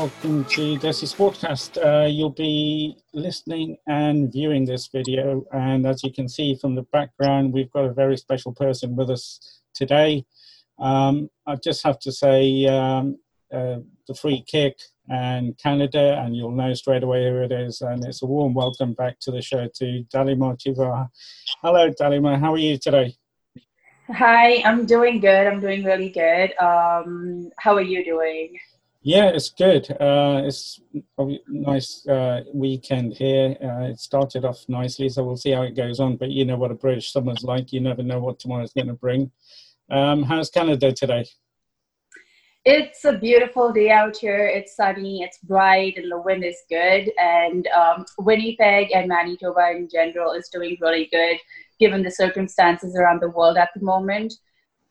Welcome to Desi Sportcast. Uh, you'll be listening and viewing this video, and as you can see from the background, we've got a very special person with us today. Um, I just have to say um, uh, the free kick and Canada, and you'll know straight away who it is. And it's a warm welcome back to the show to Dalima Chibber. Hello, Dalima. How are you today? Hi, I'm doing good. I'm doing really good. Um, how are you doing? Yeah, it's good. Uh, it's a nice uh, weekend here. Uh, it started off nicely, so we'll see how it goes on. But you know what a British summer's like. You never know what tomorrow's going to bring. Um, how's Canada today? It's a beautiful day out here. It's sunny, it's bright, and the wind is good. And um, Winnipeg and Manitoba in general is doing really good given the circumstances around the world at the moment.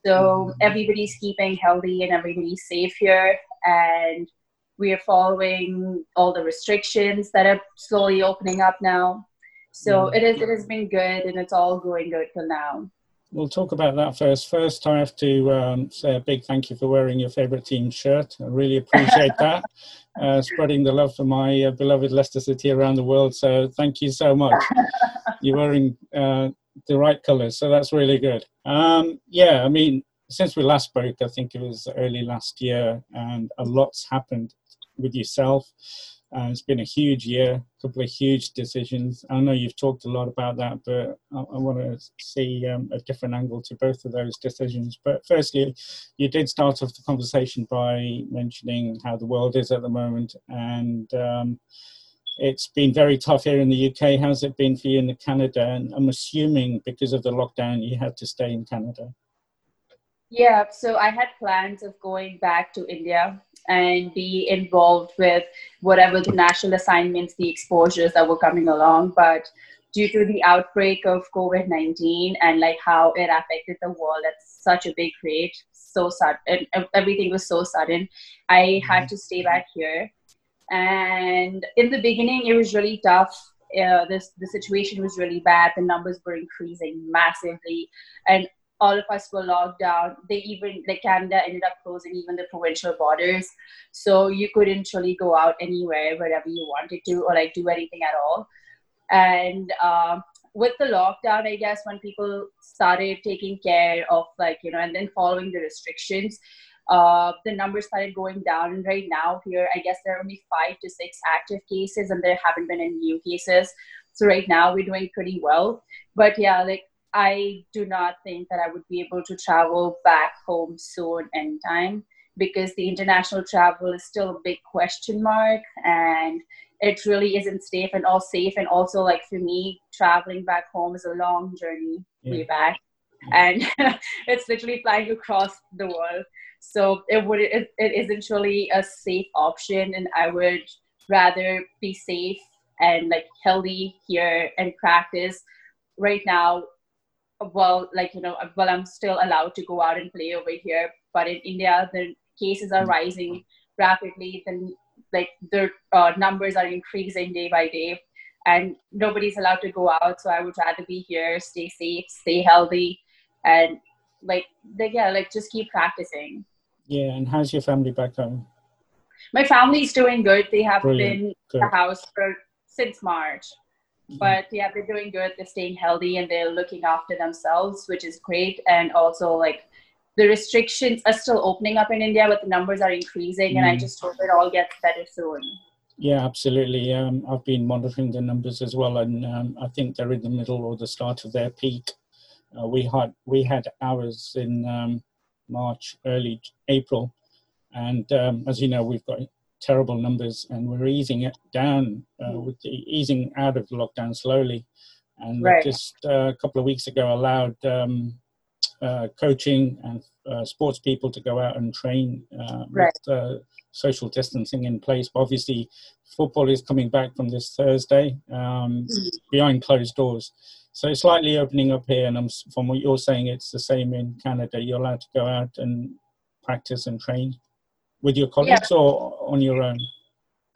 So mm-hmm. everybody's keeping healthy and everybody's safe here and we are following all the restrictions that are slowly opening up now. So mm. it is it has been good and it's all going good till now. We'll talk about that first. First, I have to um, say a big thank you for wearing your favourite team shirt. I really appreciate that, uh, spreading the love for my uh, beloved Leicester City around the world. So thank you so much. You're wearing uh, the right colours, so that's really good. Um, yeah, I mean, since we last spoke, I think it was early last year, and a lot's happened with yourself. Uh, it's been a huge year, a couple of huge decisions. I know you've talked a lot about that, but I, I want to see um, a different angle to both of those decisions. But firstly, you did start off the conversation by mentioning how the world is at the moment, and um, it's been very tough here in the UK. How's it been for you in Canada? And I'm assuming because of the lockdown, you had to stay in Canada. Yeah, so I had plans of going back to India and be involved with whatever the national assignments, the exposures that were coming along. But due to the outbreak of COVID 19 and like how it affected the world at such a big rate, so sudden, everything was so sudden, I had to stay back here. And in the beginning, it was really tough. Uh, this the situation was really bad. The numbers were increasing massively, and all of us were locked down. They even like Canada ended up closing even the provincial borders, so you couldn't really go out anywhere wherever you wanted to or like do anything at all. And um, with the lockdown, I guess when people started taking care of like you know and then following the restrictions, uh, the numbers started going down. And right now here, I guess there are only five to six active cases, and there haven't been any new cases. So right now we're doing pretty well. But yeah, like I do not think that I would be able to travel back home soon anytime because the international travel is still a big question mark and it really isn't safe and all safe and also like for me traveling back home is a long journey yeah. way back and it's literally flying across the world. So it would it, it isn't really a safe option and i would rather be safe and like healthy here and practice. Right now well like you know well i'm still allowed to go out and play over here but in india the cases are rising rapidly. Then like the uh, numbers are increasing day by day and nobody's allowed to go out so i would rather be here stay safe stay healthy and like they, yeah like just keep practicing. Yeah and how's your family back home? My family's doing good. They have Brilliant. been good. the house for since march but yeah they're doing good. They're staying healthy and they're looking after themselves which is great. And also like the restrictions are still opening up in india but the numbers are increasing mm. and i mm. just hope it all gets better soon. Yeah absolutely. Um, i've been monitoring the numbers as well and um, i think they're in the middle or the start of their peak. Uh, we had we had ours in um, march early april. And um, as you know we've got terrible numbers, and we're easing it down uh, hmm. with the easing out of the lockdown slowly. And right. just uh, a couple of weeks ago, allowed um, uh, coaching and uh, sports people to go out and train uh, right. with uh, social distancing in place. But obviously, football is coming back from this Thursday um, mm-hmm. behind closed doors. So it's slightly opening up here, and I'm, from what you're saying, it's the same in Canada. You're allowed to go out and practice and train with your colleagues yeah. or on your own?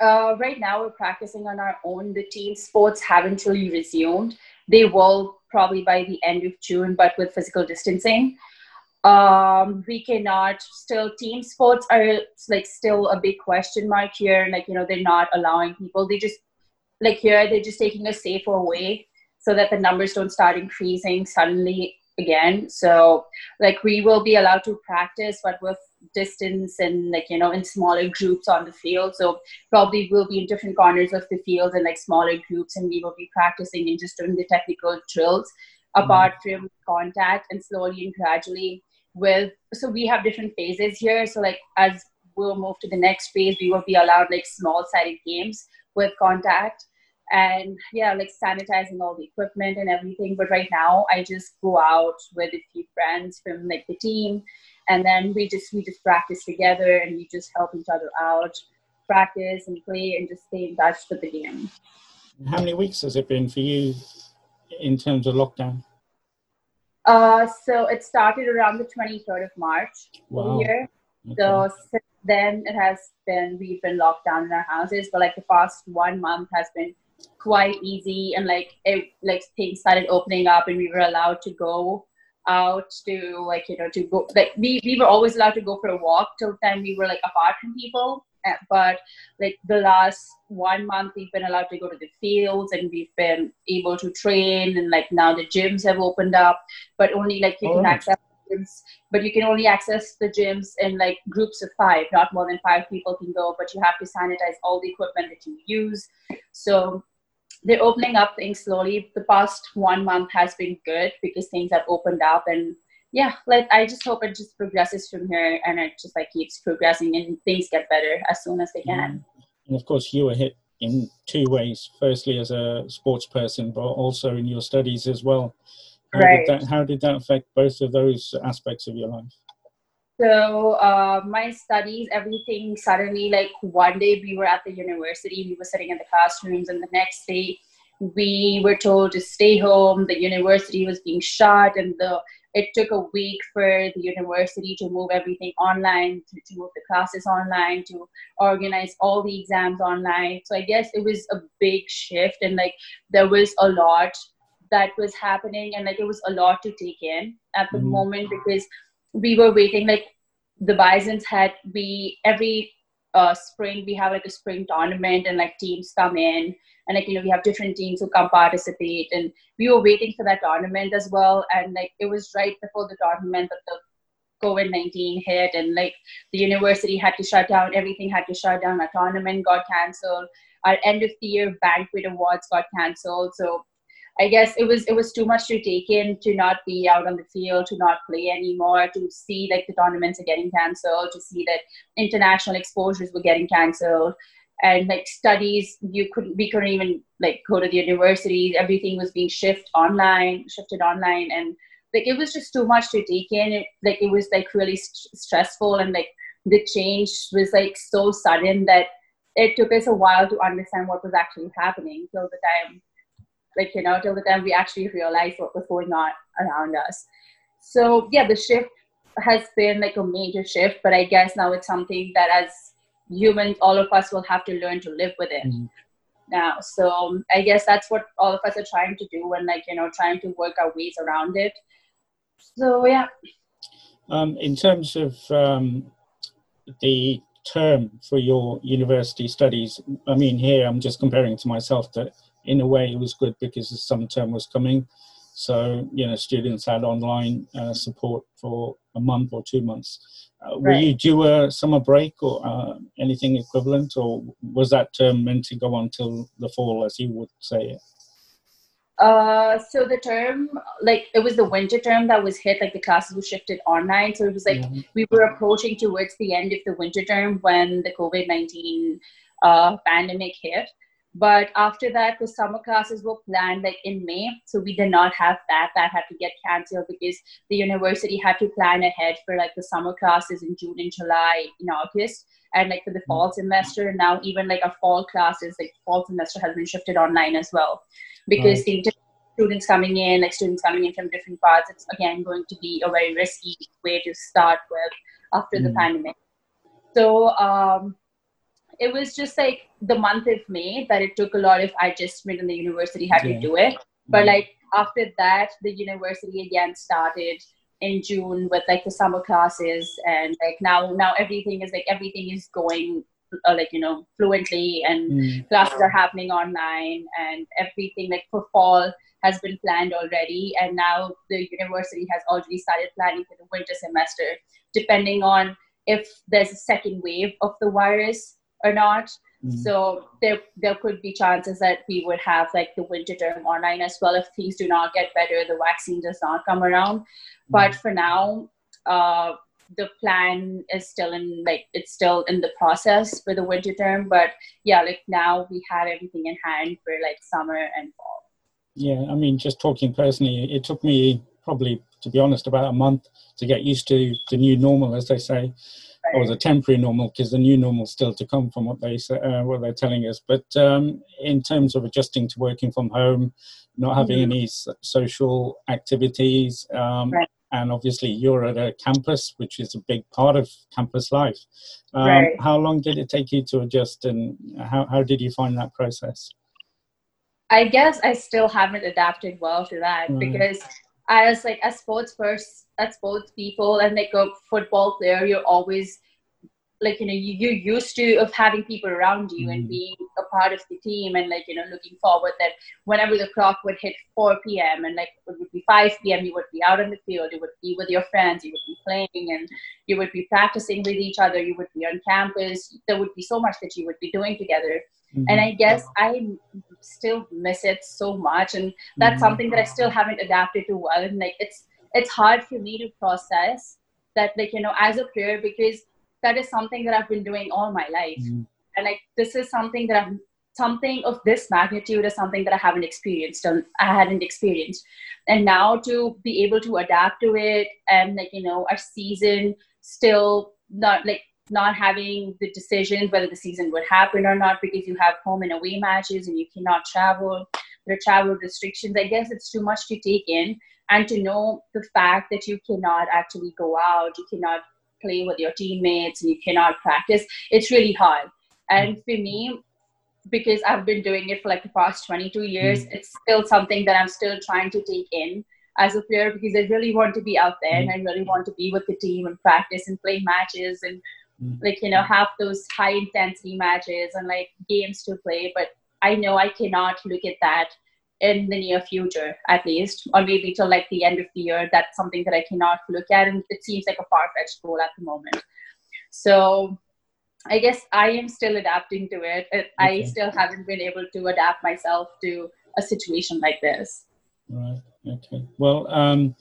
Uh, right now, we're practicing on our own. The team sports haven't really resumed. They will probably by the end of June, but with physical distancing. um we cannot still team sports are like still a big question mark here like you know they're not allowing people they just like here they're just taking a safer way so that the numbers don't start increasing suddenly again so like we will be allowed to practice but with distance and like you know in smaller groups on the field. So probably we'll be in different corners of the field and like smaller groups and we will be practicing and just doing the technical drills mm-hmm. apart from contact and slowly and gradually with so we have different phases here. So like as we'll move to the next phase we will be allowed like small sided games with contact and yeah like sanitizing all the equipment and everything. But right now i just go out with a few friends from like the team and then we just we just practice together and we just help each other out practice and play and just stay in touch with the game how many weeks has it been for you in terms of lockdown uh, so it started around the 23rd of March wow. here. Okay. So since then it has been, we've been locked down in our houses, but like the past one month has been quite easy and like it, like things started opening up and we were allowed to go out to like, you know, to go, like we, we were always allowed to go for a walk till then we were like apart from people eh, but like the last one month we've been allowed to go to the fields and we've been able to train and like now the gyms have opened up but only like you oh. can access gyms but you can only access the gyms in like groups of five not more than five people can go but you have to sanitize all the equipment that you use so they're opening up things slowly the past one month has been good because things have opened up and yeah, like I just hope it just progresses from here and it just like keeps progressing and things get better as soon as they can. Mm. And of course, you were hit in two ways. Firstly, as a sports person, but also in your studies as well. How right. Did that, how did that affect both of those aspects of your life? So uh, my studies, everything suddenly like one day we were at the university, we were sitting in the classrooms, and the next day we were told to stay home. The university was being shut, and the it took a week for the university to move everything online, to, to move the classes online, to organize all the exams online. So I guess it was a big shift, and like there was a lot that was happening, and like it was a lot to take in at the mm-hmm. moment because we were waiting. Like the Bisons had we every uh, spring we have like a spring tournament, and like teams come in and like you know we have different teams who come participate and we were waiting for that tournament as well and like it was right before the tournament that the covid-19 hit and like the university had to shut down everything had to shut down our tournament got cancelled our end of the year banquet awards got cancelled so I guess it was it was too much to take in to not be out on the field, to not play anymore, to see like the tournaments are getting cancelled, to see that international exposures were getting cancelled, and like studies you couldn't we couldn't even like go to the university. everything was being shifted online shifted online. And like it was just too much to take in. It like it was like really st- stressful. And like the change was like so sudden that it took us a while to understand what was actually happening till the time like you know till the time we actually realized what was going on around us so yeah the shift has been like a major shift but i guess now it's something that as humans, all of us will have to learn to live with it mm-hmm. now. So I guess that's what all of us are trying to do and like, you know, trying to work our ways around it. So yeah. Um, in terms of um, the term for your university studies, I mean, here I'm just comparing to myself that in a way it was good because the summer term was coming. So, you know, students had online uh, support for a month or two months. Uh, were right. you due a summer break or uh, anything equivalent, or was that term meant to go on till the fall, as you would say Uh, so the term, like it was the winter term that was hit, like the classes were shifted online. So it was like mm-hmm. we were approaching towards the end of the winter term when the COVID 19 uh, pandemic hit. But after that, the summer classes were planned like in May. So we did not have that. That had to get canceled because the university had to plan ahead for like the summer classes in June and July, in August. And like for the fall semester, now even like our fall classes, like fall semester has been shifted online as well. Because right. the students coming in, like students coming in from different parts, it's again going to be a very risky way to start with after mm. the pandemic. So um, it was just like the month of May that it took a lot of adjustment and the university had yeah. to do it. But like after that, the university again started in June with like the summer classes and like now now everything is like everything is going uh, like you know fluently and mm. classes are happening online and everything like for fall has been planned already and now the university has already started planning for the winter semester depending on if there's a second wave of the virus or not. Mm. so there there could be chances that we would have like the winter term online as well if things do not get better the vaccine does not come around. Mm. but for now uh, the plan is still in like it's still in the process for the winter term. But yeah like now we have everything in hand for like summer and fall. Yeah i mean just talking personally it took me probably to be honest about a month to get used to the new normal as they say right. or the temporary normal because the new normal still to come from what they say uh, what they're telling us but um, in terms of adjusting to working from home not having mm-hmm. any social activities um, right and obviously you're at a campus, which is a big part of campus life. Um, right. How long did it take you to adjust, and how how did you find that process? I guess I still haven't adapted well to that because I was like a sports person, a sports people, and like a football player, you're always like you know you, you're used to of having people around you mm. and being a part of the team and like you know looking forward that whenever the clock would hit 4 p.m and like it would be 5 p.m you would be out on the field you would be with your friends you would be playing and you would be practicing with each other you would be on campus there would be so much that you would be doing together mm-hmm. and i guess i still miss it so much and that's mm-hmm. something that i still haven't adapted to well and like it's it's hard for me to process that like you know as a player because that is something that I've been doing all my life. Mm. And like this is something that i'm something of this magnitude is something that I haven't experienced and I hadn't experienced. And now to be able to adapt to it and like, you know, a season still not like not having the decision whether the season would happen or not because you have home and away matches and you cannot travel. There are travel restrictions. I guess it's too much to take in. And to know the fact that you cannot actually go out, you cannot play with your teammates and you cannot practice, it's really hard. And for me, because I've been doing it for like the past 22 years, mm. it's still something that I'm still trying to take in as a player because I really want to be out there mm. and I really want to be with the team and practice and play matches and mm. Like, you know, have those high intensity matches and like games to play. But I know I cannot look at that in the near future at least or maybe till like the end of the year. That's something that i cannot look at and it seems like a far-fetched goal at the moment. So i guess i am still adapting to it okay. i still haven't been able to adapt myself to a situation like this. Right. Okay. Well um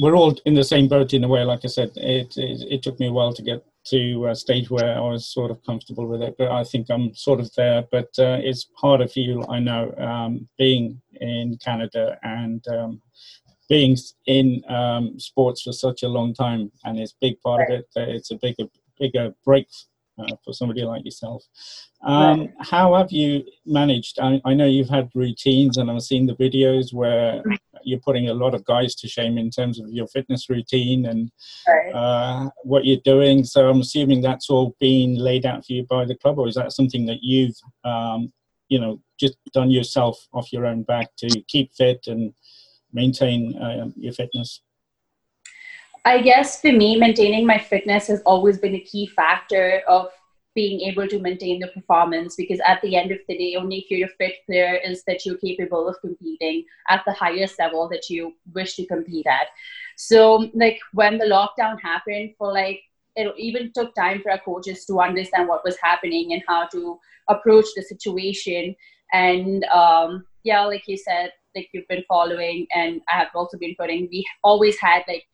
we're all in the same boat in a way. Like i said it it, it took me a while to get to a stage where I was sort of comfortable with it, but I think I'm sort of there. But uh, it's harder for you, I know, um, being in Canada and um, being in um, sports for such a long time, and it's a big part of it. It's a bigger, bigger break uh, for somebody like yourself. Um, right. How have you managed? I, I, know you've had routines, and I've seen the videos where you're putting a lot of guys to shame in terms of your fitness routine and right. uh, what you're doing. So I'm assuming that's all been laid out for you by the club, or is that something that you've, um, you know, just done yourself off your own back to keep fit and maintain uh, your fitness? I guess for me, maintaining my fitness has always been a key factor of being able to maintain the performance because at the end of the day, only if you're a fit player is that you're capable of competing at the highest level that you wish to compete at. So, like when the lockdown happened, for like it even took time for our coaches to understand what was happening and how to approach the situation. And um, yeah, like you said, like you've been following, and I have also been putting. We always had like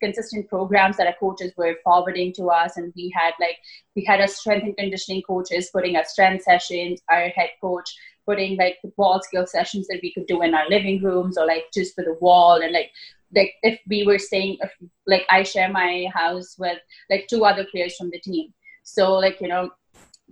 consistent programs that our coaches were forwarding to us. And we had like we had our strength and conditioning coaches putting our strength sessions our head coach putting like the ball skill sessions that we could do in our living rooms or like just for the wall. And like like if we were saying like i share my house with like two other players from the team. So like you know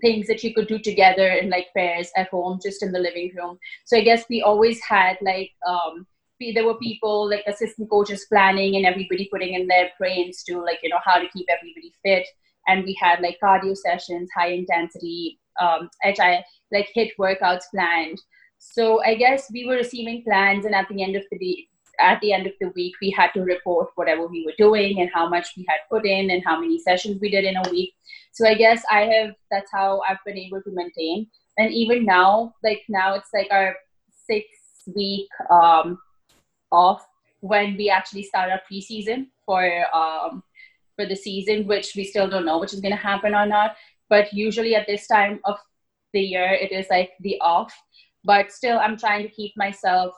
things that you could do together in like pairs at home just in the living room. So i guess we always had like um there were people like assistant coaches planning and everybody putting in their brains to like you know how to keep everybody fit. And we had like cardio sessions high intensity um HI, like HIIT workouts planned. So i guess we were receiving plans and at the end of the day at the end of the week we had to report whatever we were doing and how much we had put in and how many sessions we did in a week. So i guess i have that's how i've been able to maintain. And even now like now it's like our six week um off when we actually start our preseason for um for the season which we still don't know which is going to happen or not but usually at this time of the year it is like the off but still i'm trying to keep myself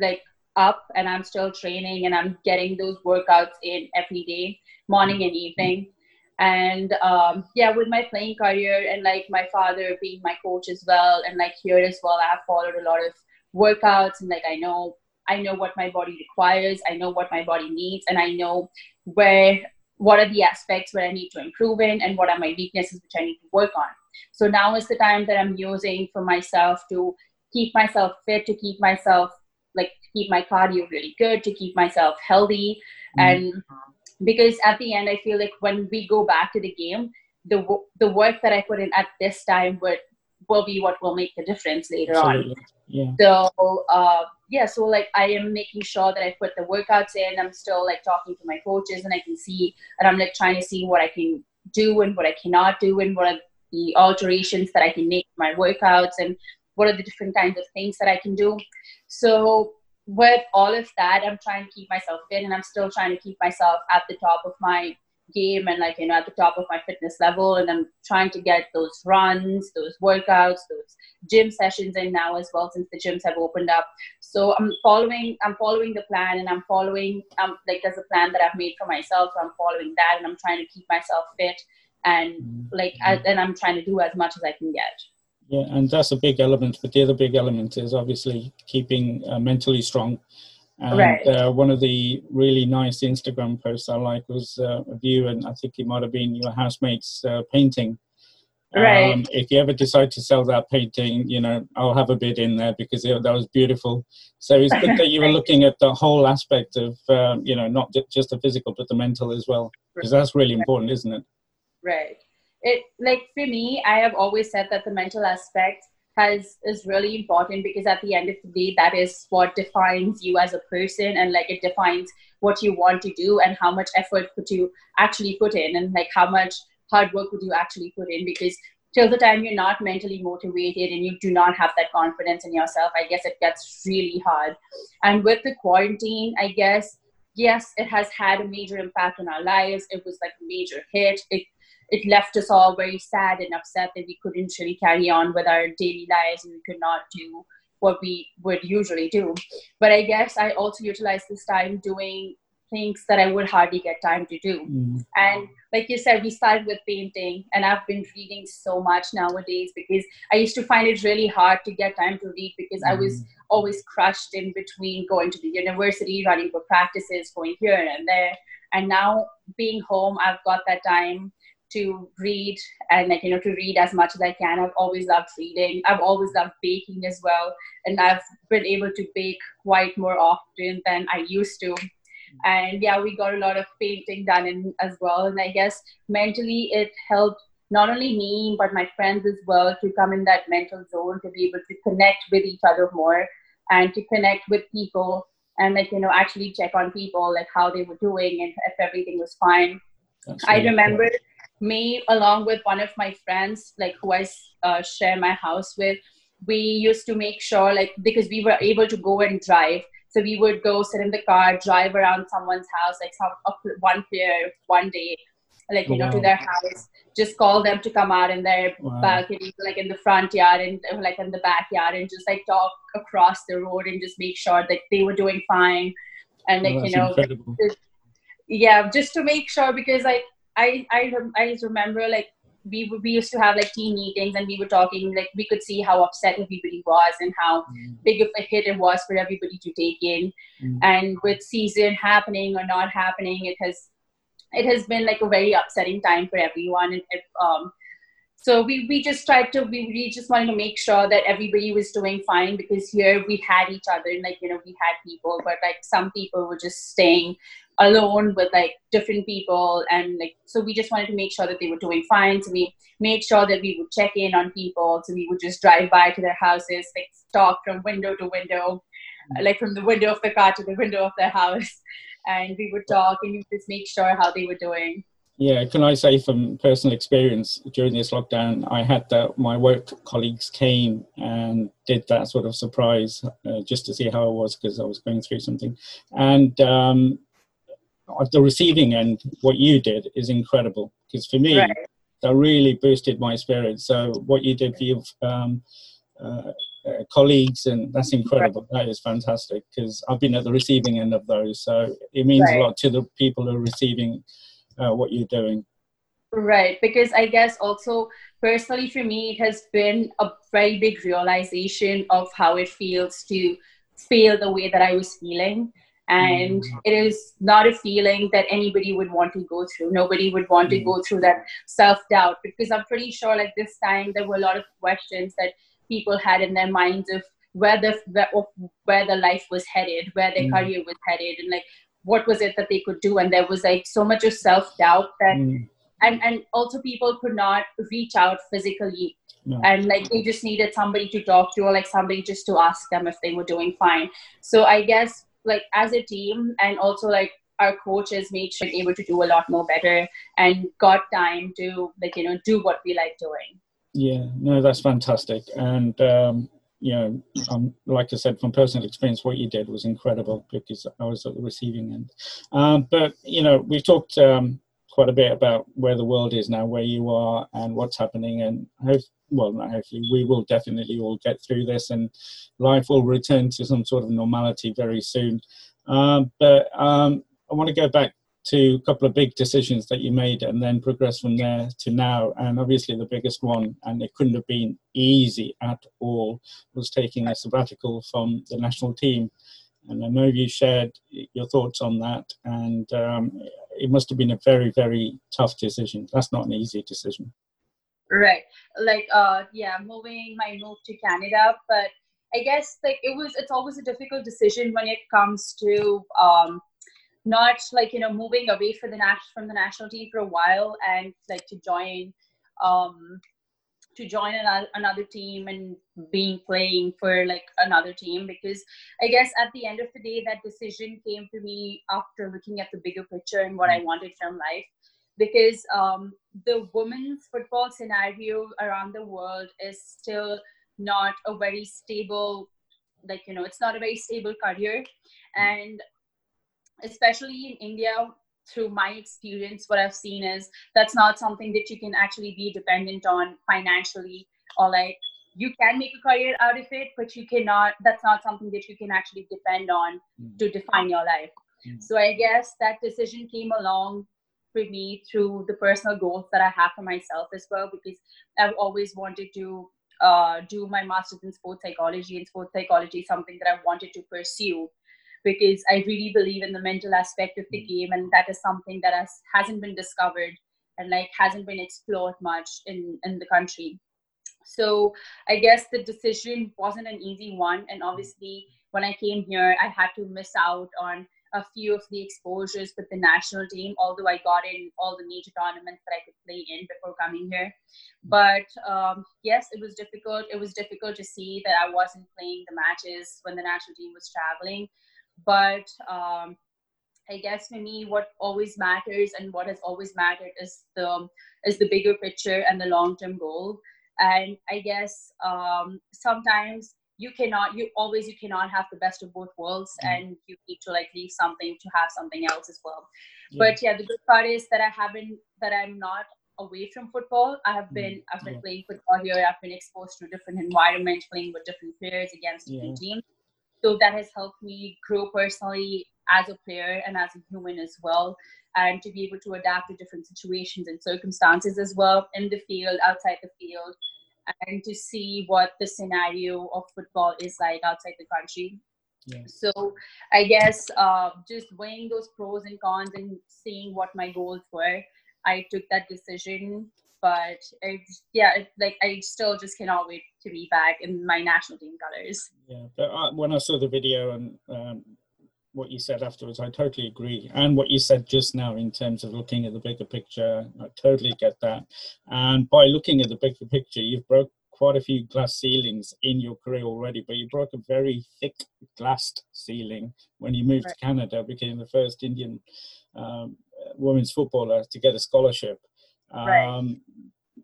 like up and I'm still training and I'm getting those workouts in every day, morning and evening. And um, yeah, with my playing career and like my father being my coach as well, and like here as well, I've followed a lot of workouts and like I know I know what my body requires, I know what my body needs, and I know where what are the aspects where I need to improve in and what are my weaknesses which I need to work on. So now is the time that I'm using for myself to keep myself fit, to keep myself like keep my cardio really good to keep myself healthy mm-hmm. and because at the end i feel like when we go back to the game the the work that i put in at this time would will be what will make the difference later Absolutely. on yeah. so uh, yeah so like i am making sure that i put the workouts in i'm still like talking to my coaches and i can see and i'm like trying to see what i can do and what i cannot do and what are the alterations that i can make my workouts and what are the different kinds of things that I can do. So with all of that, I'm trying to keep myself fit and I'm still trying to keep myself at the top of my game and like you know at the top of my fitness level and i'm trying to get those runs those workouts those gym sessions in now as well since the gyms have opened up so i'm following i'm following the plan and i'm following um like there's a plan that i've made for myself so i'm following that and i'm trying to keep myself fit and like mm-hmm. and i'm trying to do as much as i can get yeah, and that's a big element. But the other big element is obviously keeping uh, mentally strong. And right. uh, one of the really nice Instagram posts I like was uh, of you, and I think it might have been your housemate's uh, painting. Right. Um, if you ever decide to sell that painting, you know, I'll have a bid in there because it, that was beautiful. So it's good that you were looking at the whole aspect of, um, you know, not just the physical, but the mental as well, because that's really important, isn't it? Right it like for me i have always said that the mental aspect has is really important because at the end of the day that is what defines you as a person and like it defines what you want to do and how much effort could you actually put in and like how much hard work would you actually put in because till the time you're not mentally motivated and you do not have that confidence in yourself i guess it gets really hard. And with the quarantine i guess yes it has had a major impact on our lives. It was like a major hit. It it left us all very sad and upset that we couldn't really carry on with our daily lives and we could not do what we would usually do. But I guess I also utilized this time doing things that I would hardly get time to do. Mm. And like you said, we started with painting, and I've been reading so much nowadays because I used to find it really hard to get time to read because mm. I was mm. always crushed in between going to the university, running for practices, going here and there. And now being home, I've got that time to read and like you know to read as much as i can. I've always loved reading. I've always loved baking as well. And i've been able to bake quite more often than i used to. And yeah we got a lot of painting done in as well. And i guess mentally it helped not only me but my friends as well to come in that mental zone to be able to connect with each other more and to connect with people and like you know actually check on people like how they were doing and if everything was fine. I remember me along with one of my friends like who i uh, share my house with we used to make sure like because we were able to go and drive. So we would go sit in the car drive around someone's house like some one player one day like you oh, know to their house. Just call them to come out in their wow. balcony like in the front yard and like in the backyard and just like talk across the road and just make sure that they were doing fine. And like oh, you know just, yeah just to make sure because like I I I just remember like we we used to have like team meetings and we were talking like we could see how upset everybody was and how mm. big of a hit it was for everybody to take in mm. and with season happening or not happening it has it has been like a very upsetting time for everyone and um so we, we just tried to we, we just wanted to make sure that everybody was doing fine because here we had each other and like you know we had people but like some people were just staying alone with like different people and like so we just wanted to make sure that they were doing fine. So we made sure that we would check in on people. So we would just drive by to their houses like talk from window to window mm. like from the window of the car to the window of their house, and we would talk and we would just make sure how they were doing. Yeah, can I say from personal experience during this lockdown, I had that my work colleagues came and did that sort of surprise uh, just to see how I was because I was going through something, and um, at the receiving end, what you did is incredible because for me, right. that really boosted my spirit. So what you did for your um, uh, uh, colleagues, and that's incredible. Right. That is fantastic because I've been at the receiving end of those. So it means right. a lot to the people who are receiving uh, what you're doing. Right, because I guess also personally for me, it has been a very big realization of how it feels to feel the way that I was feeling. And mm-hmm. it is not a feeling that anybody would want to go through. Nobody would want to mm-hmm. go through that self doubt because I'm pretty sure, like this time, there were a lot of questions that people had in their minds of where the where the life was headed, where their mm. career was headed, and like what was it that they could do? And there was like so much of self-doubt that mm. and and also people could not reach out physically. No. and like they just needed somebody to talk to or like somebody just to ask them if they were doing fine. So i guess like as a team and also like our coaches made sure able to do a lot more better and got time to like you know do what we like doing. Yeah. No that's fantastic. And um you know, um, like I said, from personal experience, what you did was incredible because I was at the receiving end. Um, but you know, we've talked um, quite a bit about where the world is now, where you are, and what's happening, and hope, well, not hopefully, we will definitely all get through this, and life will return to some sort of normality very soon. Um, but um, I want to go back to a couple of big decisions that you made and then progress from there to now. And obviously, the biggest one, and it couldn't have been easy at all, was taking a sabbatical from the national team. And I know you shared your thoughts on that, and um, it must have been a very, very tough decision. That's not an easy decision. Right. Like, uh, yeah, moving my move to Canada, but I guess like it was. It's always a difficult decision when it comes to um, not like you know moving away for the nat- from the national team for a while and like to join um to join another, another team and being playing for like another team because i guess at the end of the day that decision came to me after looking at the bigger picture and what i wanted from life because um, the women's football scenario around the world is still not a very stable like you know it's not a very stable career. And especially in India, through my experience, what I've seen is that's not something that you can actually be dependent on financially or like you can make a career out of it, but you cannot, that's not something that you can actually depend on mm. to define your life. Mm. So I guess that decision came along for me through the personal goals that I have for myself as well, because I've always wanted to uh, do my master's in sports psychology, and sports psychology is something that I wanted to pursue because I really believe in the mental aspect of the mm. game, and that is something that has hasn't been discovered and like hasn't been explored much in in the country. So I guess the decision wasn't an easy one, and obviously when I came here, I had to miss out on a few of the exposures with the national team, although I got in all the major tournaments that I could play in before coming here. But um, yes, it was difficult. It was difficult to see that I wasn't playing the matches when the national team was traveling but um, I guess for me, what always matters and what has always mattered is the is the bigger picture and the long term goal. And I guess um, sometimes you cannot, you always you cannot have the best of both worlds, mm. and you need to like leave something to have something else as well. Yeah. But yeah, the good part is that I haven't that I'm not away from football. I have been mm. I've been yeah. playing football here. I've been exposed to different environment, playing with different players against yeah. different teams so that has helped me grow personally as a player and as a human as well and to be able to adapt to different situations and circumstances as well in the field outside the field and to see what the scenario of football is like outside the country yeah. so i guess uh, just weighing those pros and cons and seeing what my goals were i took that decision but it's yeah, it, like I still just cannot wait to be back in my national team colors. Yeah, but uh, when I saw the video and um, what you said afterwards, I totally agree. And what you said just now in terms of looking at the bigger picture, I totally get that. And by looking at the bigger picture, you've broke quite a few glass ceilings in your career already, but you broke a very thick glassed ceiling when you moved right. to Canada, became the first Indian um, women's footballer to get a scholarship. Um, right.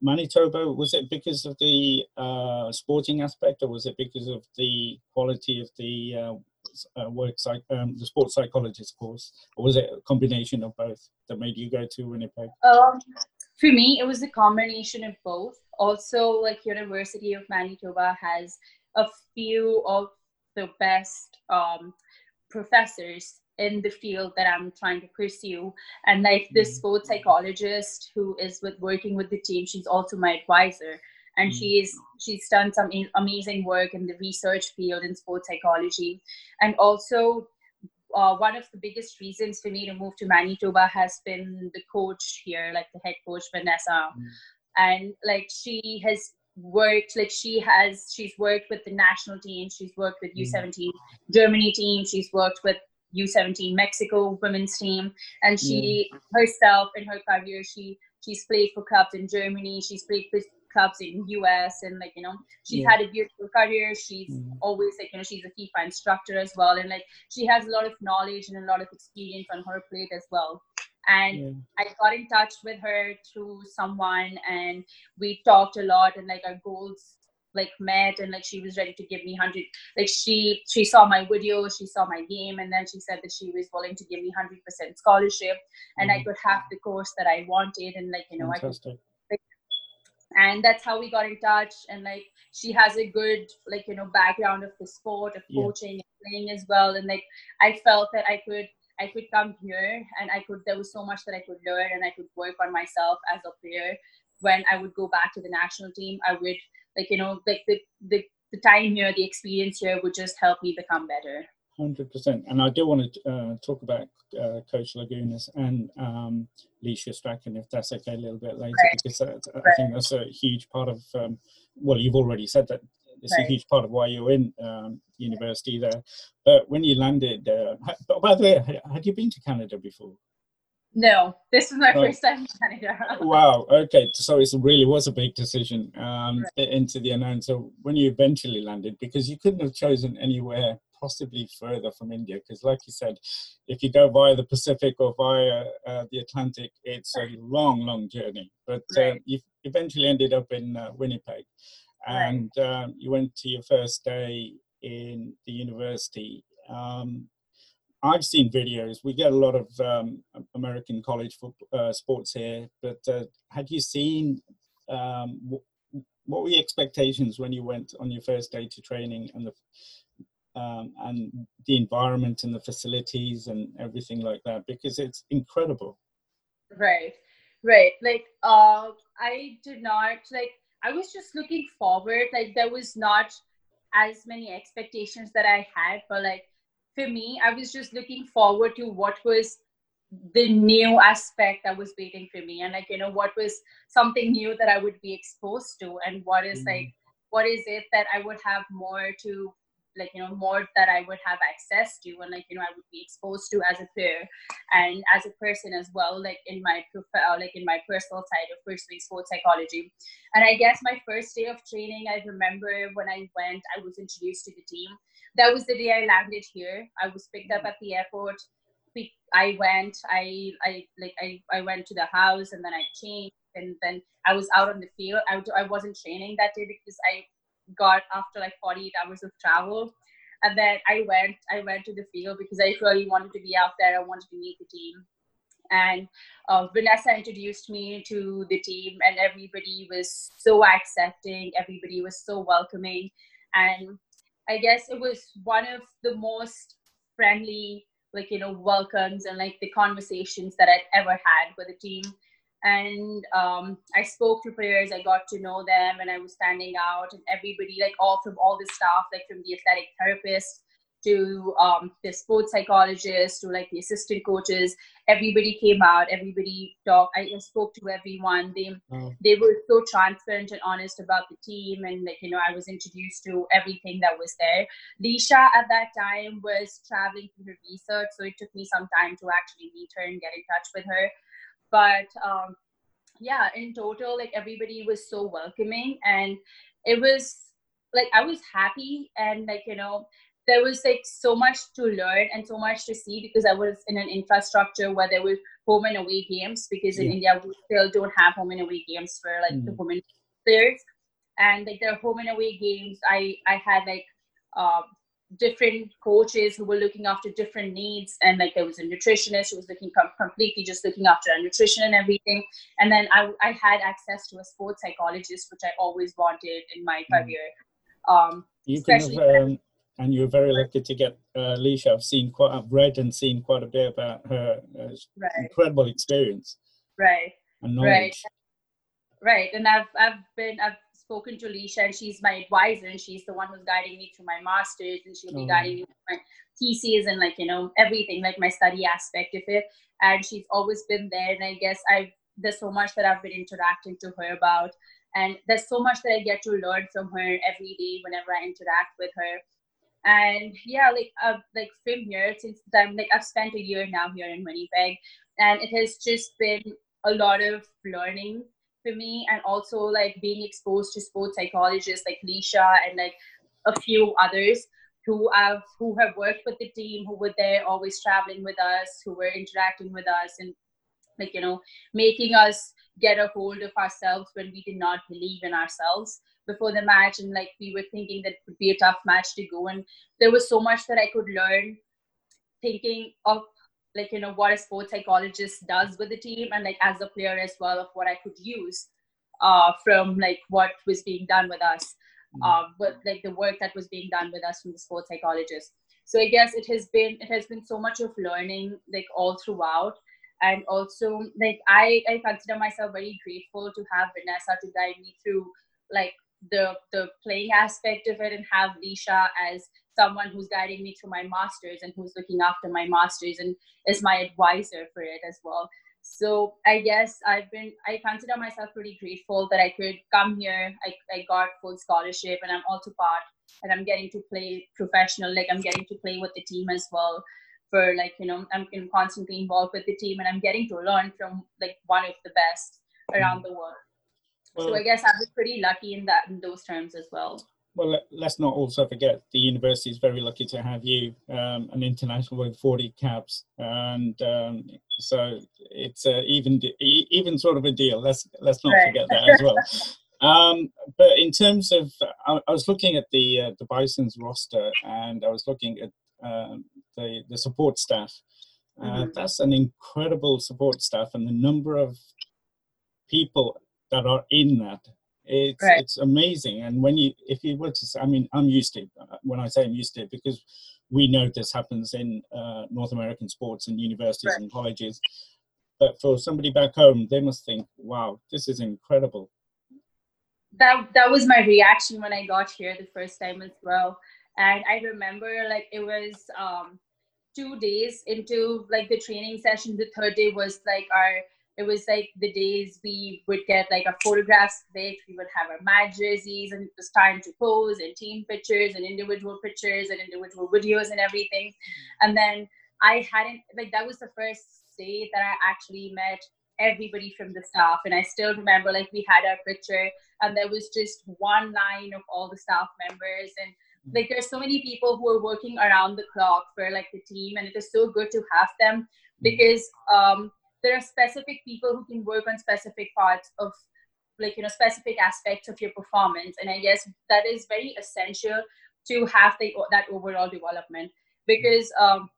Manitoba, was it because of the uh, sporting aspect or was it because of the quality of the uh, uh, work psych, um, the sports psychologist course, or was it a combination of both that made you go to Winnipeg? Um, for me, it was a combination of both. Also, like University of Manitoba has a few of the best um, professors in the field that I'm trying to pursue. And like this mm-hmm. sports psychologist who is with working with the team, she's also my advisor and mm. she's she's done some amazing work in the research field in sports psychology and also uh, one of the biggest reasons for me to move to manitoba has been the coach here like the head coach vanessa mm. and like she has worked like she has she's worked with the national team she's worked with u17 mm. germany team she's worked with u17 mexico women's team and she yeah. herself in her career she she's played for clubs in germany she's played for clubs in US and like you know she's yeah. had a beautiful career she's mm. always like you know she's a FIFA instructor as well and like she has a lot of knowledge and a lot of experience on her plate as well and yeah. I got in touch with her through someone and we talked a lot and like our goals like met and like she was ready to give me 100 like she she saw my video she saw my game and then she said that she was willing to give me 100% scholarship and mm-hmm. i could have the course that i wanted and like you know Fantastic. i could and that's how we got in touch and like she has a good like you know background of the sport of coaching and playing as well and like i felt that i could i could come here and i could there was so much that i could learn and i could work on myself as a player when i would go back to the national team i would like you know like the the, the time here the experience here would just help me become better Hundred percent, and I do want to uh, talk about uh, Coach Lagunas and um, Leisha Strachan, if that's okay, a little bit later, right. because that, I right. think that's a huge part of. Um, well, you've already said that it's right. a huge part of why you're in um, university there. But when you landed, uh, by the way, had you been to Canada before? No, this is my first time in Canada. wow. Okay. So it really was a big decision um, right. into the unknown. So when you eventually landed, because you couldn't have chosen anywhere possibly further from India, because like you said, if you go via the Pacific or via uh, the Atlantic, it's a long, long journey. But uh, right. uh, you eventually ended up in uh, Winnipeg, and right. Um, you went to your first day in the university. Um, I've seen videos. We get a lot of um, American college football, uh, sports here, but uh, had you seen um, what were your expectations when you went on your first day to training and the um, and the environment and the facilities and everything like that? Because it's incredible. Right. Right. Like uh i did not like i was just looking forward. Like there was not as many expectations that i had but like for me i was just looking forward to what was the new aspect that was waiting for me. And like you know what was something new that i would be exposed to? And what is, mm-hmm. like what is it that i would have more to like you know more that i would have access to and like you know i would be exposed to as a player and as a person as well like in my prof- uh, like in my personal side of pursuing sports psychology. And i guess my first day of training i remember when i went i was introduced to the team that was the day i landed here. I was picked up at the airport. I went i i like i, I went to the house and then i changed and then i was out on the field. I, I wasn't training that day because i got after like 48 hours of travel. And then i went i went to the field because i really wanted to be out there. I wanted to meet the team. And uh, vanessa introduced me to the team and everybody was so accepting. Everybody was so welcoming. And i guess it was one of the most friendly like you know welcomes and like the conversations that i'd ever had with the team and um, I spoke to players. I got to know them, and I was standing out, and everybody, like all from all the staff, like from the athletic therapist to um, the sports psychologist to like the assistant coaches, everybody came out. Everybody talked. I spoke to everyone. They oh. they were so transparent and honest about the team, and like you know, I was introduced to everything that was there. Leisha at that time was traveling for her research, so it took me some time to actually meet her and get in touch with her but um, yeah in total like everybody was so welcoming and it was like I was happy and like you know there was like so much to learn and so much to see because I was in an infrastructure where there were home and away games because in yeah. India we still don't have home and away games for like mm. the women players and like their home and away games I I had like um, different coaches who were looking after different needs and like there was a nutritionist who was looking com- completely just looking after our nutrition and everything and then I, I had access to a sports psychologist which I always wanted in my mm. career um, you can have, um, and you're very lucky to get uh, Leisha. I've seen quite, I've read and seen quite a bit about her uh, right. incredible experience. Right. And knowledge. Right. Right. And I've, I've been, I've spoken to Leisha and she's my advisor and she's the one who's guiding me through my master's and she'll be oh. guiding me through my thesis and like, you know, everything, like my study aspect of it. And she's always been there. And I guess I've, there's so much that I've been interacting to her about. And there's so much that I get to learn from her every day whenever I interact with her and yeah like uh, like from here since time like i've spent a year now here in winnipeg and it has just been a lot of learning for me and also like being exposed to sports psychologists like Leisha and like a few others who have who have worked with the team who were there always traveling with us who were interacting with us and like you know making us get a hold of ourselves when we did not believe in ourselves before the match and like we were thinking that would be a tough match to go and there was so much that i could learn thinking of like you know what a sports psychologist does with the team and like as a player as well of what i could use uh, from like what was being done with us mm-hmm. uh, but like the work that was being done with us from the sports psychologist. So i guess it has been it has been so much of learning like all throughout. And also like i i consider myself very grateful to have vanessa to guide me through like the the playing aspect of it and have Leisha as someone who's guiding me through my masters and who's looking after my masters and is my advisor for it as well. So I guess I've been I consider myself pretty grateful that I could come here. I, I got full scholarship and I'm also part and I'm getting to play professional, like I'm getting to play with the team as well for like, you know, I'm constantly involved with the team and I'm getting to learn from like one of the best around mm-hmm. the world. Well, so I guess I was pretty lucky in that in those terms as well. Well, let's not also forget the university is very lucky to have you, um, an international with 40 caps, and um, so it's a even even sort of a deal. Let's let's not right. forget that as well. Um, but in terms of, I, I was looking at the uh, the Bison's roster, and I was looking at uh, the the support staff. Uh, mm-hmm. That's an incredible support staff, and the number of people that are in that. It's right. it's amazing. And when you if you were to, I mean, I'm used to it. Uh, when I say I'm used to it, because we know this happens in uh, North American sports and universities right. and colleges. But for somebody back home, they must think, "Wow, this is incredible." That that was my reaction when I got here the first time as well. And I remember like it was um, two days into like the training session. The third day was like our it was like the days we would get like a photographs clicked, we would have our mad jerseys, and it was time to pose and team pictures and individual pictures and individual videos and everything. Mm. And then I hadn't like that was the first day that I actually met everybody from the staff, and I still remember like we had our picture, and there was just one line of all the staff members and mm. like there's so many people who are working around the clock for like the team and it is so good to have them mm. because um there are specific people who can work on specific parts of like you know specific aspects of your performance. And i guess that is very essential to have the, that overall development. Because um,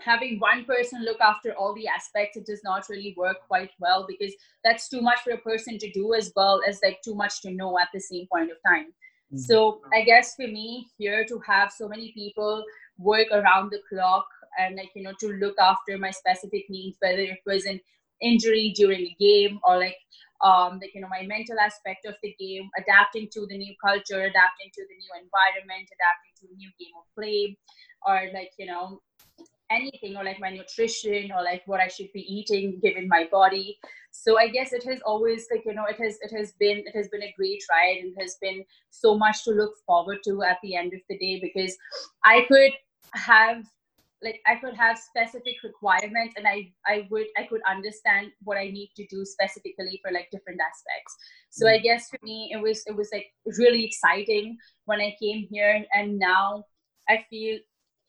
having one person look after all the aspects it does not really work quite well because that's too much for a person to do as well as like too much to know at the same point of time. Mm-hmm. so i guess for me here to have so many people work around the clock and like you know to look after my specific needs whether it was an injury during a game or like um like you know my mental aspect of the game adapting to the new culture adapting to the new environment adapting to a new game of play or like you know anything or like my nutrition or like what i should be eating given my body. So i guess it has always like you know it has it has been it has been a great ride and has been so much to look forward to at the end of the day because i could have like I could have specific requirements and I I would I could understand what I need to do specifically for like different aspects. So mm-hmm. I guess for me it was it was like really exciting when I came here and now I feel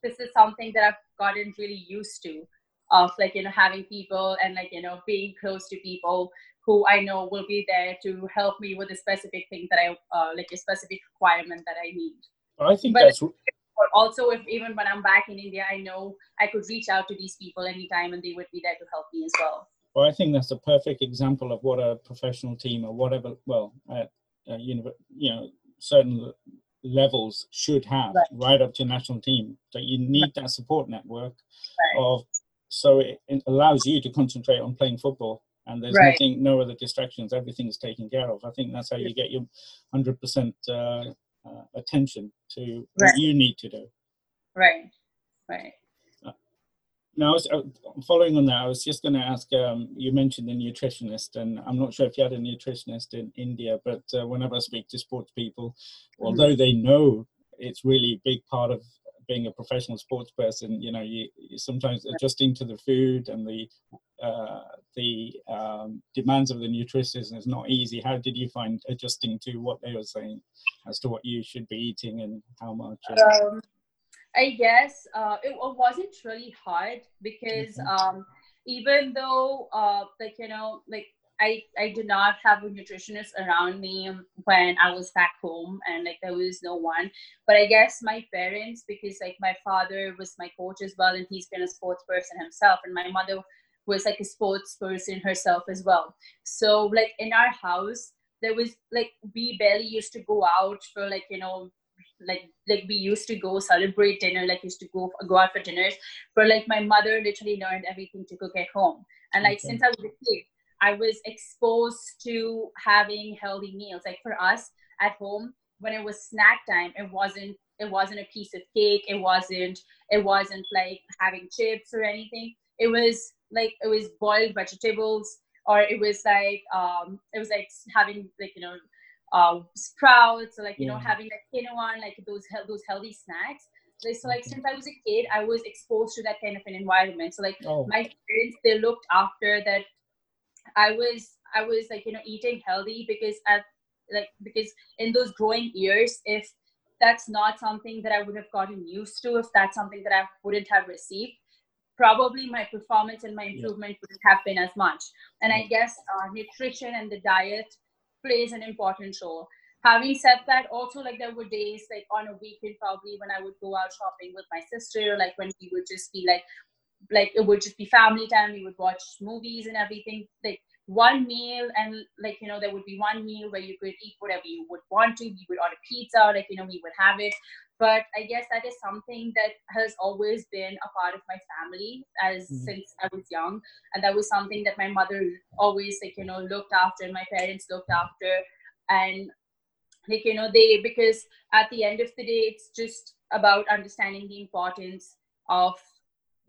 this is something that I've gotten really used to of like you know having people and like you know being close to people who I know will be there to help me with a specific thing that I uh, like a specific requirement that I need. I think but that's also if even when I'm back in India, I know I could reach out to these people anytime and they would be there to help me as well. Well, I think that's a perfect example of what a professional team or whatever, well, at, uh, you know, certain levels should have right. right, up to national team. That you need that support network right. of so it, it, allows you to concentrate on playing football and there's right. nothing no other distractions everything is taken care of i think that's how you get your 100% uh, uh, attention to right. what you need to do. Right, right. Uh, now, I was, uh, following on that, I was just going to ask. Um, you mentioned a nutritionist, and I'm not sure if you had a nutritionist in India, but uh, whenever I speak to sports people, mm-hmm. although they know it's really a big part of being a professional sports person, you know, you, you sometimes adjusting to the food and the uh, the um, demands of the nutritionist is not easy. How did you find adjusting to what they were saying as to what you should be eating and how much? Um, I guess uh, it, wasn't really hard because mm-hmm. um, even though, uh, like you know, like I I did not have a nutritionist around me when I was back home, and like there was no one. But I guess my parents, because like my father was my coach as well, and he's been a sports person himself, and my mother was like a sports person herself as well. So like in our house, there was like we barely used to go out for like you know like like we used to go celebrate dinner like used to go go out for dinners but like my mother literally learned everything to cook at home and like okay. since i was a kid i was exposed to having healthy meals like for us at home when it was snack time it wasn't it wasn't a piece of cake it wasn't it wasn't like having chips or anything it was like it was boiled vegetables or it was like um it was like having like you know uh sprouts or like you yeah. know having like quinoa like those those healthy snacks so like since I was a kid, I was exposed to that kind of an environment. So like oh. my parents, they looked after that. I was I was like you know eating healthy because at like because in those growing years, if that's not something that I would have gotten used to, if that's something that I wouldn't have received, probably my performance and my improvement yeah. wouldn't have been as much. And I guess uh, nutrition and the diet plays an important role. Having said that, also like there were days like on a weekend probably when I would go out shopping with my sister, like when we would just be like, like it would just be family time. We would watch movies and everything. Like one meal and like you know there would be one meal where you could eat whatever you would want to we would order pizza like you know we would have it but i guess that is something that has always been a part of my family as mm-hmm. since i was young and that was something that my mother always like you know looked after and my parents looked after and like you know they because at the end of the day it's just about understanding the importance of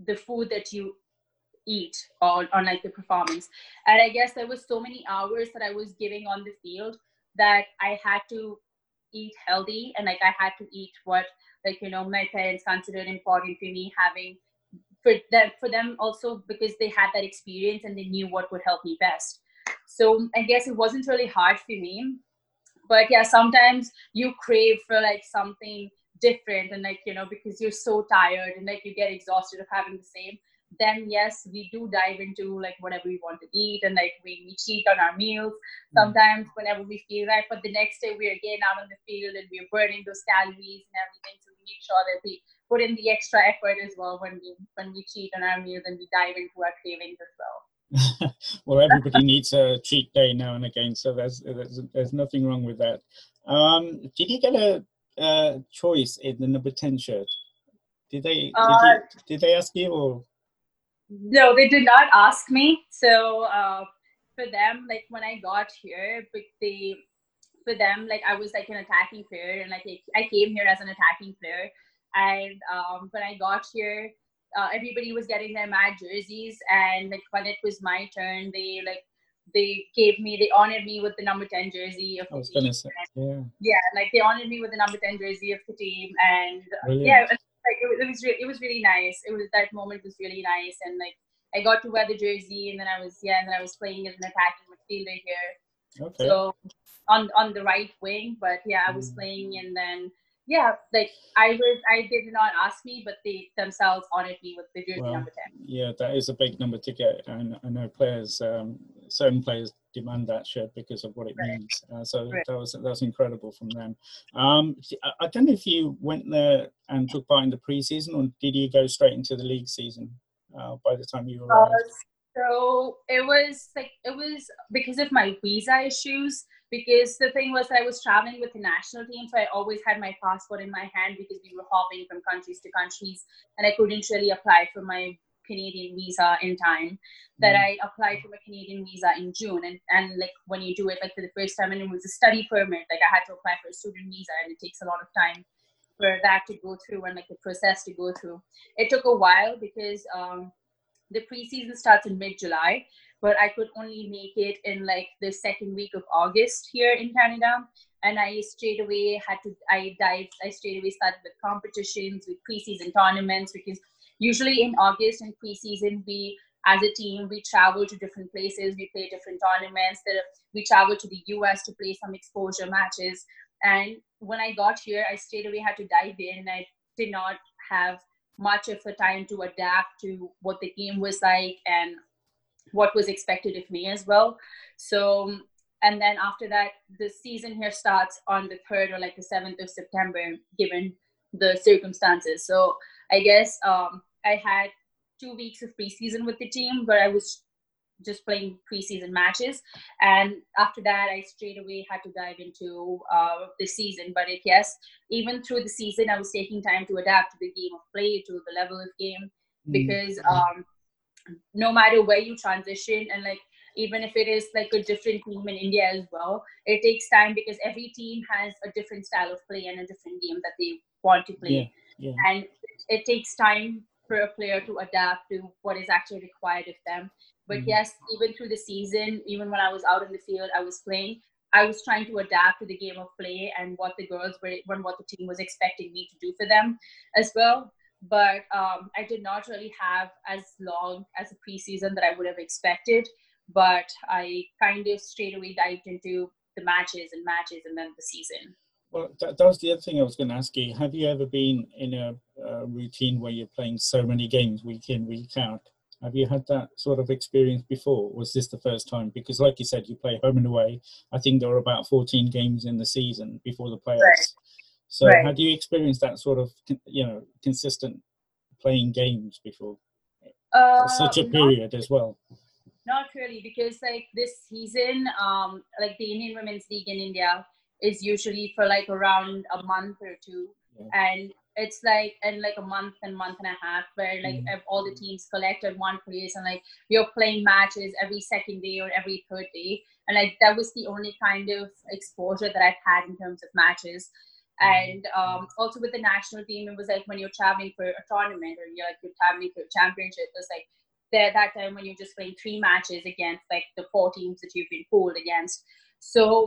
the food that you eat on, on like the performance. And i guess there was so many hours that i was giving on the field that i had to eat healthy and like i had to eat what like you know my parents considered important for me having for them for them also because they had that experience and they knew what would help me best. So i guess it wasn't really hard for me. But yeah sometimes you crave for like something different and like you know because you're so tired and like you get exhausted of having the same then yes, we do dive into like whatever we want to eat and like we, we cheat on our meals hmm. sometimes mm. whenever we feel right. But the next day we're again out on the field and we're burning those calories and everything. So we make sure that we put in the extra effort as well when we when we cheat on our meals and we dive into our cravings as well. well, everybody needs a cheat day now and again, so there's there's, there's nothing wrong with that. Um, did you get a, a choice in the number ten shirt? Did they uh, did, you, did they ask you or? no they did not ask me so uh, for them like when i got here but they for them like i was like an attacking player and like i came here as an attacking player and um, when i got here uh, everybody was getting their mad jerseys and like when it was my turn they like they gave me they honored me with the number 10 jersey of the I was team. Gonna say, yeah. yeah like they honored me with the number 10 jersey of the team and uh, yeah like it, it was re- it was really nice. It was that moment was really nice, and like I got to wear the jersey, and then I was yeah, and then I was playing as an attacking midfielder here. Okay. So on on the right wing, but yeah, I was mm. playing, and then yeah, like I was, I did not ask me, but they themselves honored me with the jersey well, number ten. Yeah, that is a big number to get, and I know players, um, certain players demand that shirt because of what it right. means. Uh, so right. that was that was incredible from them. Um, I don't know if you went there and took part in the preseason, or did you go straight into the league season uh, by the time you arrived? Uh, so it was like it was because of my visa issues because the thing was I was traveling with the national team, so I always had my passport in my hand because we were hopping from countries to countries, and I couldn't really apply for my Canadian visa in time. That mm. I applied for my Canadian visa in June, and and like when you do it like for the first time, and it was a study permit, like I had to apply for a student visa, and it takes a lot of time for that to go through and like the process to go through. It took a while because um, the preseason starts in mid July but I could only make it in like the second week of August here in Canada. And I straight away had to, I dived, I straight away started with competitions, with preseason tournaments, because usually in August and preseason, we, as a team, we travel to different places, we play different tournaments. We travel to the US to play some exposure matches. And when I got here, I straight away had to dive in. I did not have much of a time to adapt to what the game was like and what was expected of me as well. So, and then after that, the season here starts on the 3rd or like the 7th of September, given the circumstances. So, I guess um, I had two weeks of preseason with the team where I was just playing preseason matches. And after that, I straight away had to dive into uh, the season. But it, yes, even through the season, I was taking time to adapt to the game of play, to the level of game, mm. because um, no matter where you transition and like even if it is like a different team in India as well, it takes time because every team has a different style of play and a different game that they want to play. Yeah, yeah. And it takes time for a player to adapt to what is actually required of them. But mm-hmm. yes, even through the season, even when I was out in the field, I was playing. I was trying to adapt to the game of play and what the girls were, when what the team was expecting me to do for them as well but um, I did not really have as long as a preseason that I would have expected. But I kind of straight away dived into the matches and matches and then the season. Well, that, that was the other thing I was going to ask you. Have you ever been in a, a routine where you're playing so many games week in, week out? Have you had that sort of experience before? Was this the first time? Because, like you said, you play home and away. I think there were about 14 games in the season before the playoffs. Right. So right. had you experienced that sort of you know consistent playing games before? Uh, such a period not, as well. Not really, because like this season, um, like the Indian Women's League in India is usually for like around a month or two, yeah. and it's like and like a month and month and a half where like mm-hmm. all the teams collect at one place and like you're playing matches every second day or every third day and like that was the only kind of exposure that I've had in terms of matches and um, also with the national team, it was like when you're traveling for a tournament or you're like you're traveling for a championship, it was like there that time when you're just playing three matches against like the four teams that you've been pooled against. So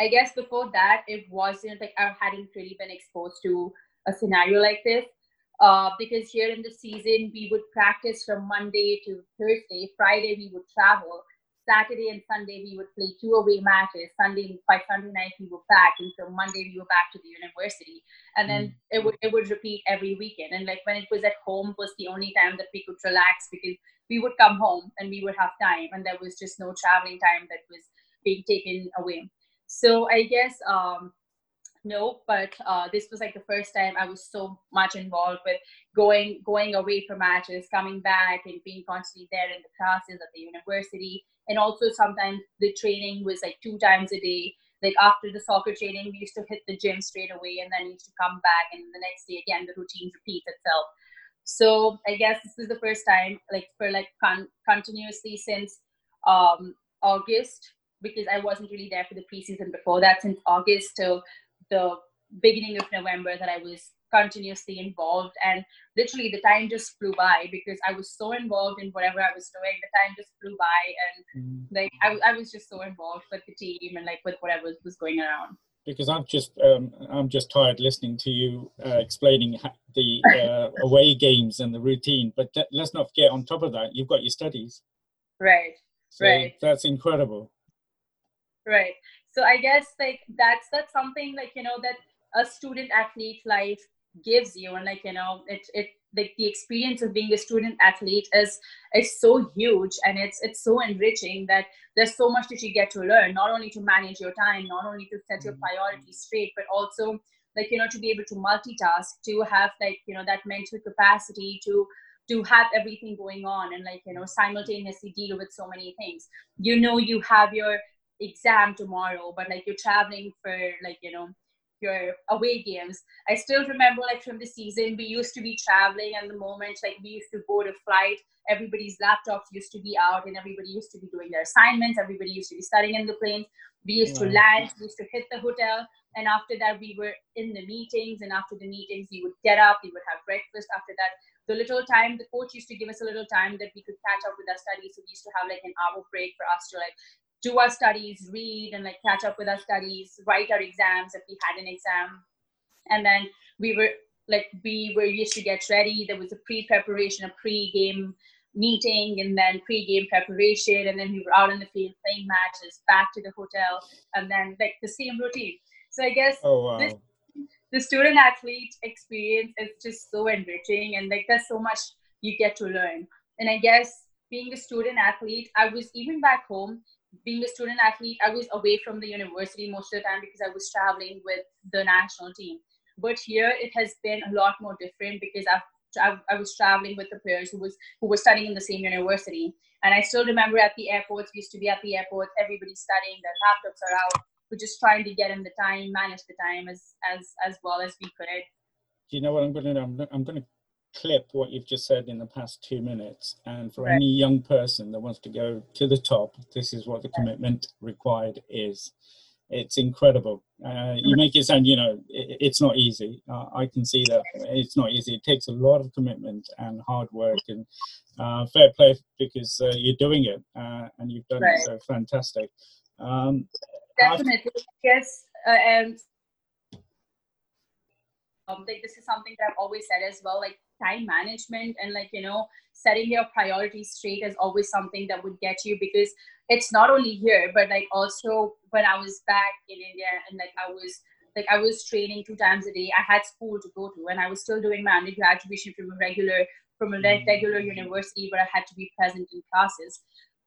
I guess before that, it wasn't like I hadn't really been exposed to a scenario like this. Uh, because here in the season, we would practice from Monday to Thursday. Friday, we would travel. Saturday and Sunday we would play two away matches. Sunday by Sunday night we were back, and so Monday we were back to the university, and then mm. it would it would repeat every weekend. And like when it was at home was the only time that we could relax because we would come home and we would have time, and there was just no traveling time that was being taken away. So I guess um, no but uh, this was like the first time i was so much involved with going going away for matches coming back and being constantly there in the classes at the university and also sometimes the training was like two times a day. Like after the soccer training we used to hit the gym straight away and then used to come back and the next day again the routine repeats itself. So i guess this is the first time like for like con- continuously since um august because i wasn't really there for the preseason before that since august till the beginning of november that i was continuously involved and literally the time just flew by because i was so involved in whatever i was doing the time just flew by and mm. like I, I was just so involved with the team and like with whatever was going around because I'm just um, I'm just tired listening to you uh, explaining the uh, away games and the routine. But th- let's not forget, on top of that, you've got your studies. Right. So right. That's incredible. Right. So I guess like that's that's something like you know that a student athlete life gives you, and like you know it it like the experience of being a student athlete is is so huge and it's it's so enriching that there's so much that you get to learn not only to manage your time not only to set your mm-hmm. priorities straight but also like you know to be able to multitask to have like you know that mental capacity to to have everything going on and like you know simultaneously deal with so many things. You know you have your exam tomorrow but like you're traveling for like you know your away games. I still remember like from the season, we used to be traveling and the moment like we used to board a flight, everybody's laptops used to be out and everybody used to be doing their assignments. Everybody used to be studying in the planes. We used to land, we used to hit the hotel. And after that, we were in the meetings. And after the meetings, we would get up, we would have breakfast. After that, the little time, the coach used to give us a little time that we could catch up with our studies. So we used to have like an hour break for us to like do our studies, read and like catch up with our studies, write our exams if we had an exam. And then we were like we were used to get ready. There was a pre-preparation, a pre-game meeting, and then pre-game preparation, and then we were out in the field playing matches, back to the hotel, and then like the same routine. So I guess oh, wow. this, the student athlete experience is just so enriching, and like there's so much you get to learn. And I guess being a student athlete, I was even back home being a student athlete, I was away from the university most of the time because I was traveling with the national team. But here it has been a lot more different because I've I, was traveling with the players who was who were studying in the same university. And I still remember at the airports, we used to be at the airport, everybody studying, their laptops are out. We're just trying to get in the time, manage the time as as as well as we could. Do you know what I'm going to? I'm, I'm going to clip what you've just said in the past two minutes. And for right. any young person that wants to go to the top, this is what the commitment required is. It's incredible. Uh, you make it sound, you know, it, it's not easy. Uh, I can see that it's not easy. It takes a lot of commitment and hard work and uh, fair play because uh, you're doing it uh, and you've done right. it so fantastic. Um, Definitely. Yes. Uh, and um, like this is something that I've always said as well. Like time management and like you know setting your priorities straight is always something that would get you because it's not only here but like also when i was back in india and like i was like i was training two times a day i had school to go to and i was still doing my undergraduate from a regular from a regular mm-hmm. university but i had to be present in classes.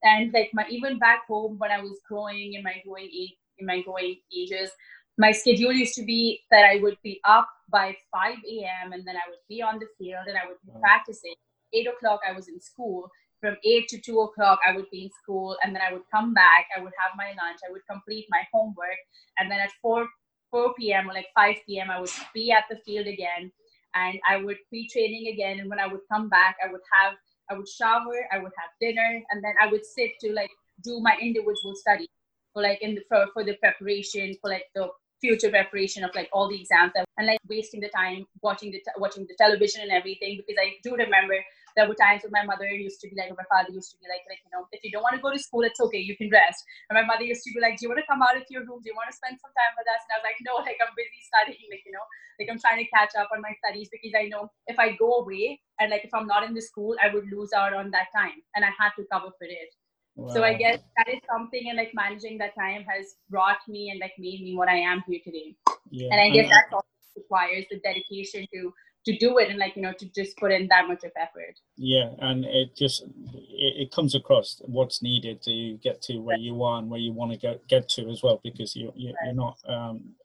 And like my even back home when i was growing in my growing age in my growing ages my schedule used to be that I would be up by 5 a.m. and then I would be on the field and I would be practicing. 8 o'clock, I was in school. From 8 to 2 o'clock, I would be in school and then I would come back. I would have my lunch. I would complete my homework. And then at 4, 4 p.m. or like 5 p.m., I would be at the field again and I would be training again. And when I would come back, I would have, I would shower, I would have dinner, and then I would sit to like do my individual study for like in the for, for the preparation for like the future preparation of like all the exams and like wasting the time watching the watching the television and everything because I do remember there were times when my mother used to be like, my father used to be like, like you know, if you don't want to go to school, it's okay, you can rest. And my mother used to be like, do you want to come out of your room? Do you want to spend some time with us? And I was like, no, like I'm busy studying, like you know, like I'm trying to catch up on my studies because I know if I go away and like if I'm not in the school, I would lose out on that time, and I had to cover for it. Wow. So I guess that is something and like managing that time has brought me and like made me what I am here today. Yeah. And I guess that also requires the dedication to to do it and like you know to just put in that much of effort. Yeah, and it just it, it comes across what's needed to get to where you are and where you want to get get to as well because you, you you're not um,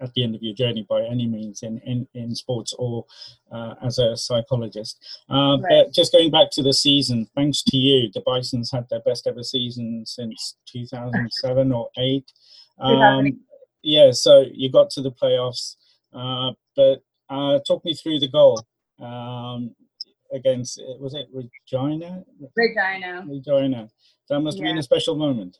at the end of your journey by any means in, in, in sports or uh, as a psychologist. Uh, right. But just going back to the season, thanks to you, the Bisons had their best ever season since 2007 or 8. Um, yeah, so you got to the playoffs, uh, but uh, talk me through the goal. Um, against was it Regina? Regina. Regina. That must yeah. have been a special moment.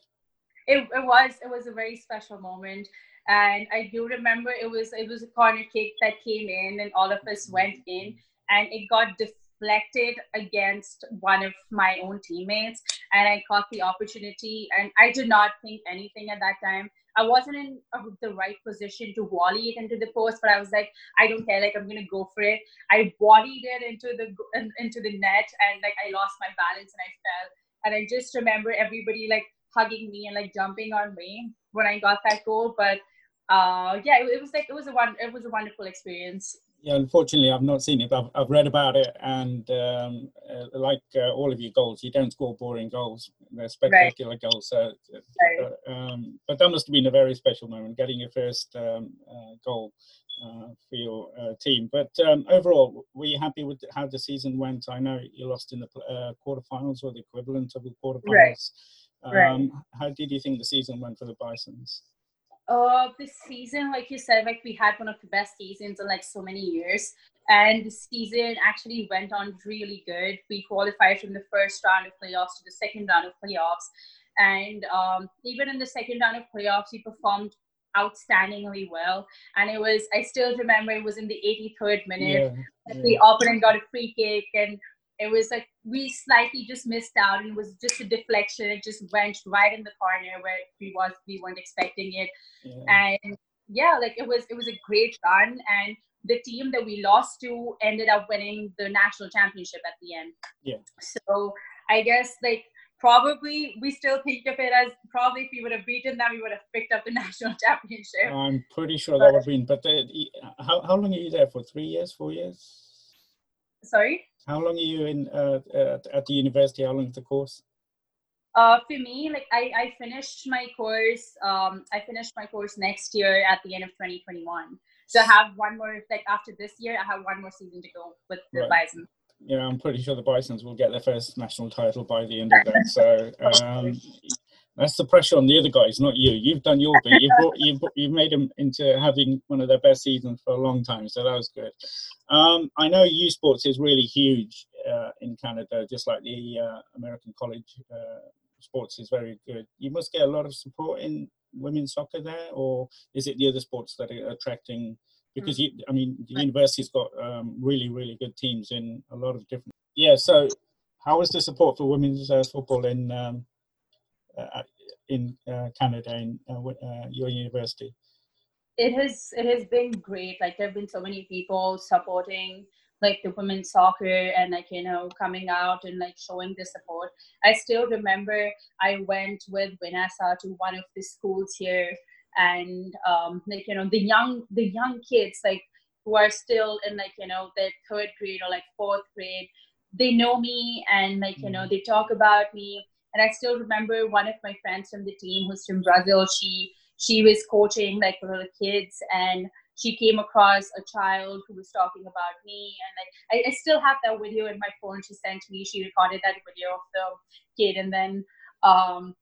It, it was. It was a very special moment and I do remember it was it was a corner kick that came in, and all of us went in, and it got deflected against one of my own teammates, and I caught the opportunity. And I did not think anything at that time. I wasn't in the right position to volley it into the post, but I was like, I don't care, like I'm gonna go for it. I volleyed it into the into the net, and like I lost my balance and I fell. And I just remember everybody like hugging me and like jumping on me when I got that goal. But uh, yeah, it, it was like it was a one it was a wonderful experience yeah, unfortunately, I've not seen it, but I've, I've read about it. And um, uh, like uh, all of your goals, you don't score boring goals; they're spectacular right. goals. So, right. uh, um, but that must have been a very special moment, getting your first um, uh, goal uh, for your uh, team. But um, overall, were you happy with how the season went? I know you lost in the quarterfinals or the equivalent of the quarterfinals. Right. Right. Um, how did you think the season went for the Bisons? uh this season like you said like we had one of the best seasons in like so many years and the season actually went on really good we qualified from the first round of playoffs to the second round of playoffs and um, even in the second round of playoffs we performed outstandingly well and it was i still remember it was in the 83rd minute yeah, yeah. the opponent got a free kick and it was like we slightly just missed out. And it was just a deflection. It just went right in the corner where we was we weren't expecting it. Yeah. and yeah like it was it was a great run. And the team that we lost to ended up winning the national championship at the end. Yeah. So i guess like probably we still think of it as probably if we would have beaten them we would have picked up the national championship. I'm pretty sure that would have been but uh, the, how, how long are you there for? Three years? Four years? Sorry how long are you in uh, at, at the university? How long is the course? Uh, for me, like I, I finished my course. Um, I finished my course next year at the end of 2021. So I have one more. Like after this year, I have one more season to go with the right. Bison. Yeah, I'm pretty sure the Bisons will get their first national title by the end of that. So um, that's the pressure on the other guys, not you. You've done your bit. You've, brought, you've, you've made them into having one of their best seasons for a long time, so that was good. Um, I know U Sports is really huge uh, in Canada, just like the uh, American college uh, sports is very good. You must get a lot of support in women's soccer there, or is it the other sports that are attracting? Because you, I mean, the university's got um, really, really good teams in a lot of different. Yeah. So, how is the support for women's uh, football in um, in uh, Canada in uh, your university? It has it has been great. Like there have been so many people supporting like the women's soccer and like you know coming out and like showing the support. I still remember I went with Vanessa to one of the schools here and um, like you know the young the young kids like who are still in like you know their third grade or like fourth grade they know me and like you know mm. they talk about me and I still remember one of my friends from the team who's from Brazil. She she was coaching like for the kids and she came across a child who was talking about me and like I, I, still have that video in my phone she sent me she recorded that video of the kid and then um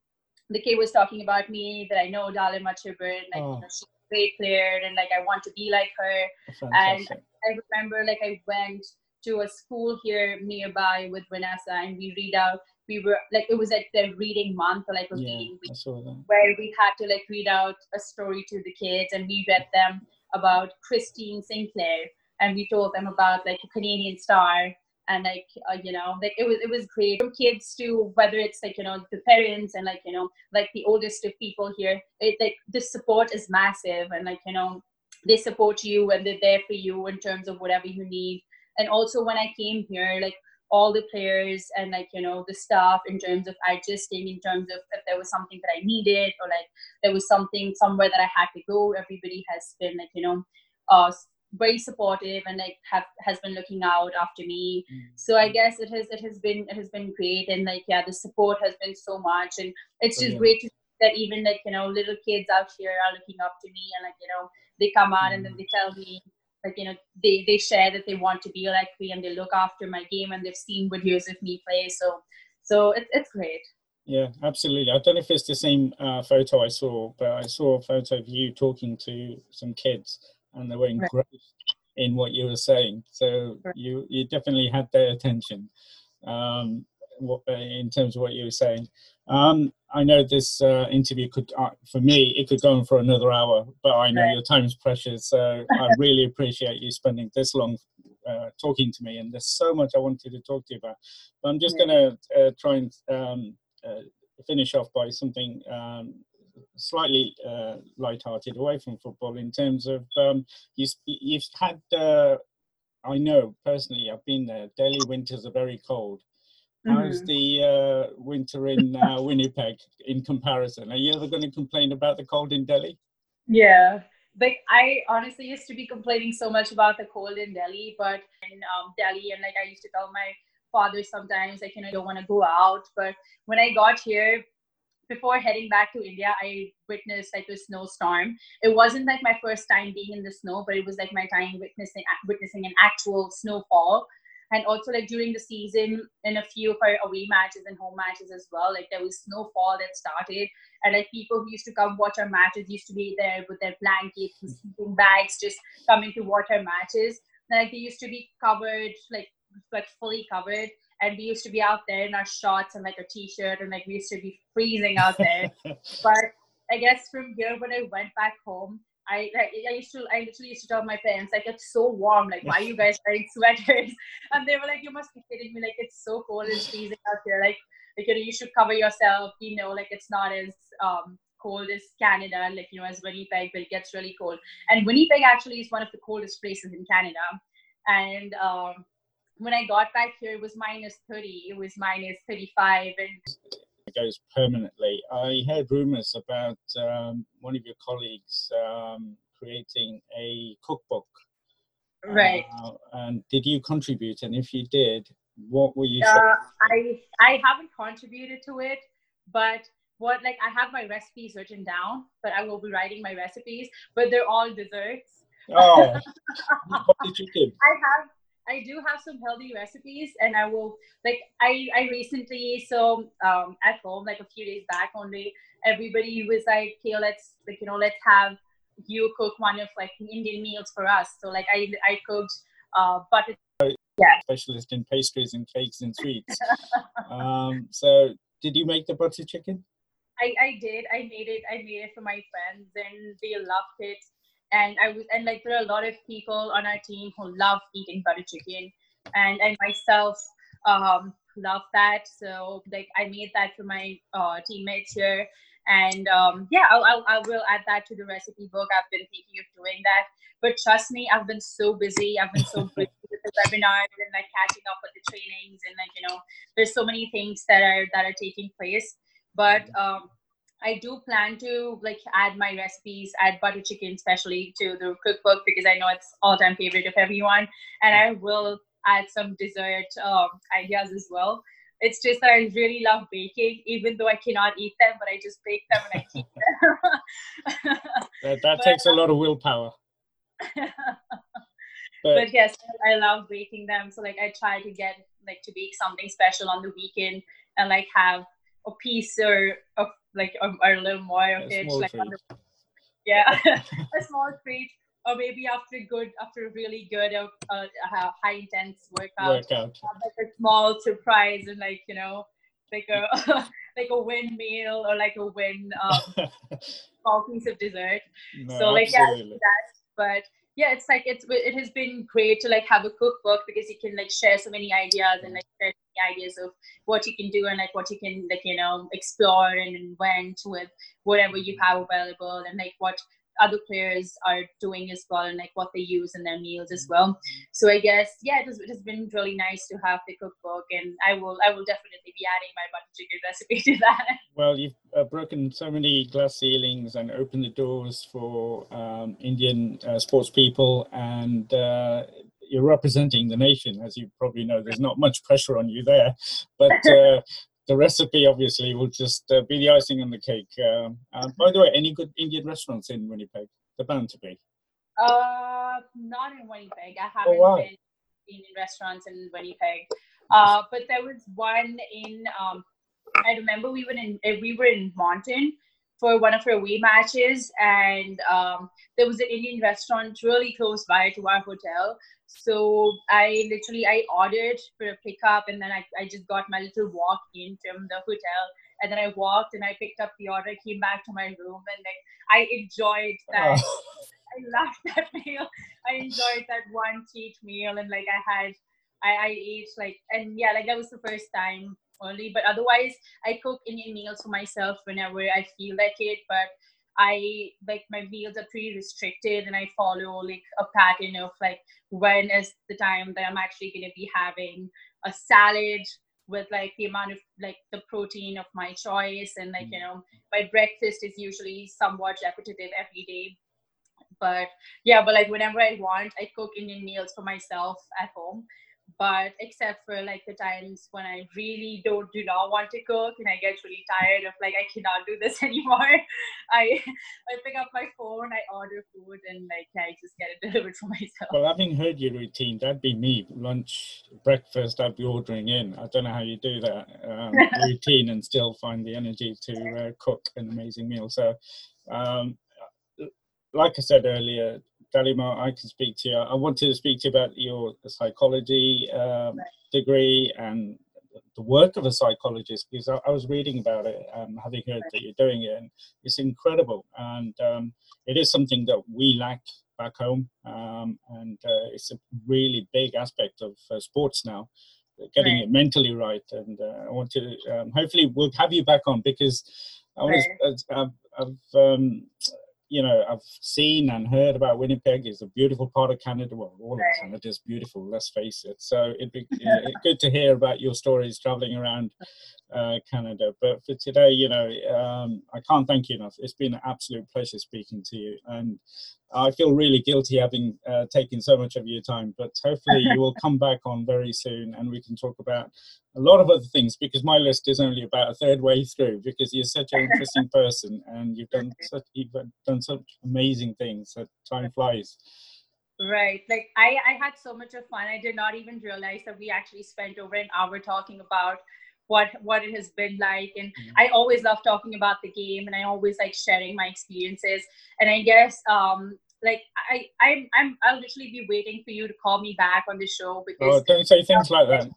the kid was talking about me that I know Dalima Chibber and like oh. you know, she's a great player and like I want to be like her Fantastic. and I remember like I went to a school here nearby with Vanessa and we read out we were like it was like the reading month or like a yeah, reading week where we had to like read out a story to the kids and we read them about Christine Sinclair and we told them about like a Canadian star and like uh, you know like it was it was great. From kids to whether it's like you know the parents and like you know like the oldest of people here it like the support is massive and like you know they support you and they're there for you in terms of whatever you need and also when i came here like all the players and like you know the staff in terms of adjusting in terms of if there was something that i needed or like there was something somewhere that i had to go everybody has been like you know uh very supportive and like have has been looking out after me mm. so i guess it has it has been it has been great and like yeah the support has been so much and it's just great to that even like you know little kids out here are looking up to me and like you know they come out mm. and then mm. they tell me like you know they they share that they want to be like me and they look after my game and they've seen videos of me play. So so it, it's great. Yeah absolutely. I don't know if it's the same uh, photo i saw but i saw a photo of you talking to some kids and they were engrossed right. in what you were saying. So right. you you definitely had their attention um, what, in terms of what you were saying. Um, I know this uh, interview could, uh, for me, it could go on for another hour, but I know right. your time's precious. So I really appreciate you spending this long uh, talking to me. And there's so much I wanted to talk to you about. But I'm just going to uh, try and um, uh, finish off by something um, slightly uh, light-hearted away from football in terms of um, you, you've had. Uh, I know personally, I've been there. Delhi winters are very cold. How's mm-hmm. the uh, winter in uh, Winnipeg in comparison? Are you ever going to complain about the cold in Delhi? Yeah, like I honestly used to be complaining so much about the cold in Delhi, but in um, Delhi, and like I used to tell my father sometimes, like you know, I don't want to go out. But when I got here, before heading back to India, I witnessed like a snowstorm. It wasn't like my first time being in the snow, but it was like my time witnessing witnessing an actual snowfall. And also like during the season, in a few of our away matches and home matches as well, like there was snowfall that started, and like people who used to come watch our matches used to be there with their blankets and sleeping bags, just coming to watch our matches. Like they used to be covered, like like fully covered. And we used to be out there in our shorts and like a t-shirt and like we used to be freezing out there. But i guess from here when i went back home I, I used to I literally used to tell my parents like it's so warm like why are you guys wearing sweaters and they were like you must be kidding me like it's so cold and freezing out here like like you know you should cover yourself you know like it's not as um cold as Canada like you know as Winnipeg but it gets really cold and Winnipeg actually is one of the coldest places in Canada and um when I got back here, it was minus 30, it was minus 35. And goes permanently. I heard rumors about um, one of your colleagues um, creating a cookbook. Right. Uh, and did you contribute? And if you did, what were you? Uh, I I haven't contributed to it, but what like I have my recipes written down, but I will be writing my recipes. But they're all desserts. Oh, what did you do? I have I do have some healthy recipes, and I will like I I recently so um at home like a few days back only everybody was like okay let's like you know let's have you cook one of like Indian meals for us. So like I I cooked uh butter yeah specialist in pastries and cakes and sweets. um, so did you make the butter chicken? I, I did. I made it. I made it for my friends, and they loved it and I was and like there are a lot of people on our team who love eating butter chicken, and I myself um, love that. So like I made that for my uh, teammates here, and um, yeah, I'll, I'll I will add that to the recipe book. I've been thinking of doing that, but trust me, I've been so busy. I've been so busy with the webinars and like catching up with the trainings, and like you know, there's so many things that are that are taking place. But um, I do plan to like add my recipes, add butter chicken especially to the cookbook because I know it's all time favorite of everyone, and I will add some dessert um, ideas as well. It's just that I really love baking, even though I cannot eat them, but I just bake them and I keep them. that, that but, takes a lot of willpower. but, but yes, I love baking them. So like I try to get like to bake something special on the weekend and like have a piece or of like or, or a little more of it like the, yeah a small treat or maybe after a good after a really good uh, uh, high intense workout, workout. like a small surprise and like you know like a like a win meal or like a win um, small piece of dessert. No, so like yeah that but yeah it's like it's it has been great to like have a cookbook because you can like share so many ideas and like share ideas of what you can do and like what you can like you know explore and invent with whatever you have available and like what other players are doing as well and like what they use in their meals as well. So i guess yeah it has, it has been really nice to have the cookbook and i will i will definitely be adding my butter chicken recipe to that. Well you've uh, broken so many glass ceilings and opened the doors for um, indian uh, sports people and uh, you're representing the nation, as you probably know. There's not much pressure on you there, but uh, the recipe obviously will just uh, be the icing on the cake. Um, by the way, any good Indian restaurants in Winnipeg? The bound to be. Uh, not in Winnipeg. I oh, haven't oh, wow. been in restaurants in Winnipeg. Uh, but there was one in. Um, I remember we were in we were in Moncton for one of her away matches, and um, there was an Indian restaurant really close by to our hotel. So I literally I ordered for a pickup, and then I, I just got my little walk in from the hotel, and then I walked and I picked up the order, came back to my room, and like I enjoyed that. Oh. I loved that meal. I enjoyed that one cheat meal, and like I had I, I ate like and yeah like that was the first time only. But otherwise, I cook Indian meals for myself whenever I feel like it. But I like my meals are pretty restricted, and I follow like a pattern of like when is the time that I'm actually going to be having a salad with like the amount of like the protein of my choice and like you mm. know my breakfast is usually somewhat repetitive every day but yeah but like whenever i want i cook indian meals for myself at home but except for like the times when I really don't do not want to cook and I get really tired of like I cannot do this anymore, I I pick up my phone, I order food, and like I just get it delivered for myself. Well, having heard your routine, that'd be me. Lunch, breakfast, I'd be ordering in. I don't know how you do that um, routine and still find the energy to uh, cook an amazing meal. So. Um, like I said earlier, Dalima, I can speak to you. I wanted to speak to you about your psychology um, right. degree and the work of a psychologist because I, I was reading about it, um, having heard that you're doing it, and it's incredible. And um, it is something that we lack back home, um, and uh, it's a really big aspect of uh, sports now, getting right. it mentally right. And uh, I want to um, hopefully we'll have you back on because I was right. I've, I've um, you know, I've seen and heard about Winnipeg. It's a beautiful part of Canada. Well, all of Canada is beautiful. Let's face it. So it'd be good to hear about your stories traveling around uh, Canada. But for today, you know, um, I can't thank you enough. It's been an absolute pleasure speaking to you, and I feel really guilty having uh, taken so much of your time. But hopefully, you will come back on very soon, and we can talk about a lot of other things because my list is only about a third way through. Because you're such an interesting person, and you've done such you've done such amazing things that time flies. Right. Like I, I had so much of fun. I did not even realize that we actually spent over an hour talking about what what it has been like. And mm-hmm. i always love talking about the game and i always like sharing my experiences. And i guess um like i i'm, I'm i'll literally be waiting for you to call me back on the show because oh, don't say things like that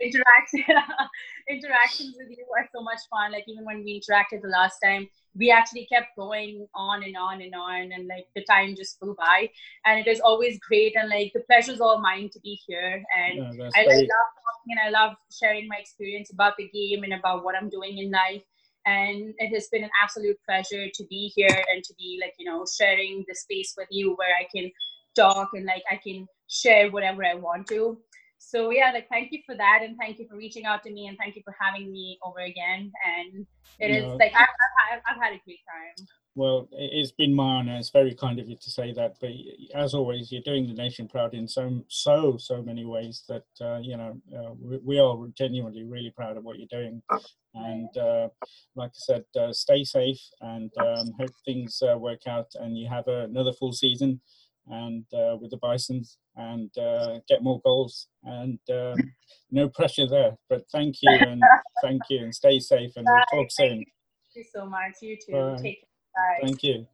interaction interactions with you are so much fun. Like even when we interacted the last time we actually kept going on and on and on and like the time just flew by. And it is always great and like the pleasure's all mine to be here. And yeah, I, I, love talking and i love sharing my experience about the game and about what i'm doing in life. And it has been an absolute pleasure to be here and to be like you know sharing the space with you where i can talk and like i can share whatever i want to so yeah like thank you for that and thank you for reaching out to me and thank you for having me over again and it is like I've, I've, I've, had a great time. Well it's been my honor it's very kind of you to say that but as always you're doing the nation proud in so so so many ways that uh, you know uh, we, we, are genuinely really proud of what you're doing. And uh, like i said uh, stay safe and um, hope things uh, work out and you have another full season and uh, with the Bisons and uh, get more goals and um, no pressure there. But thank you and thank you and stay safe and Bye. we'll talk soon. Thank you so much. You too. Bye. Take care. Bye. Thank you.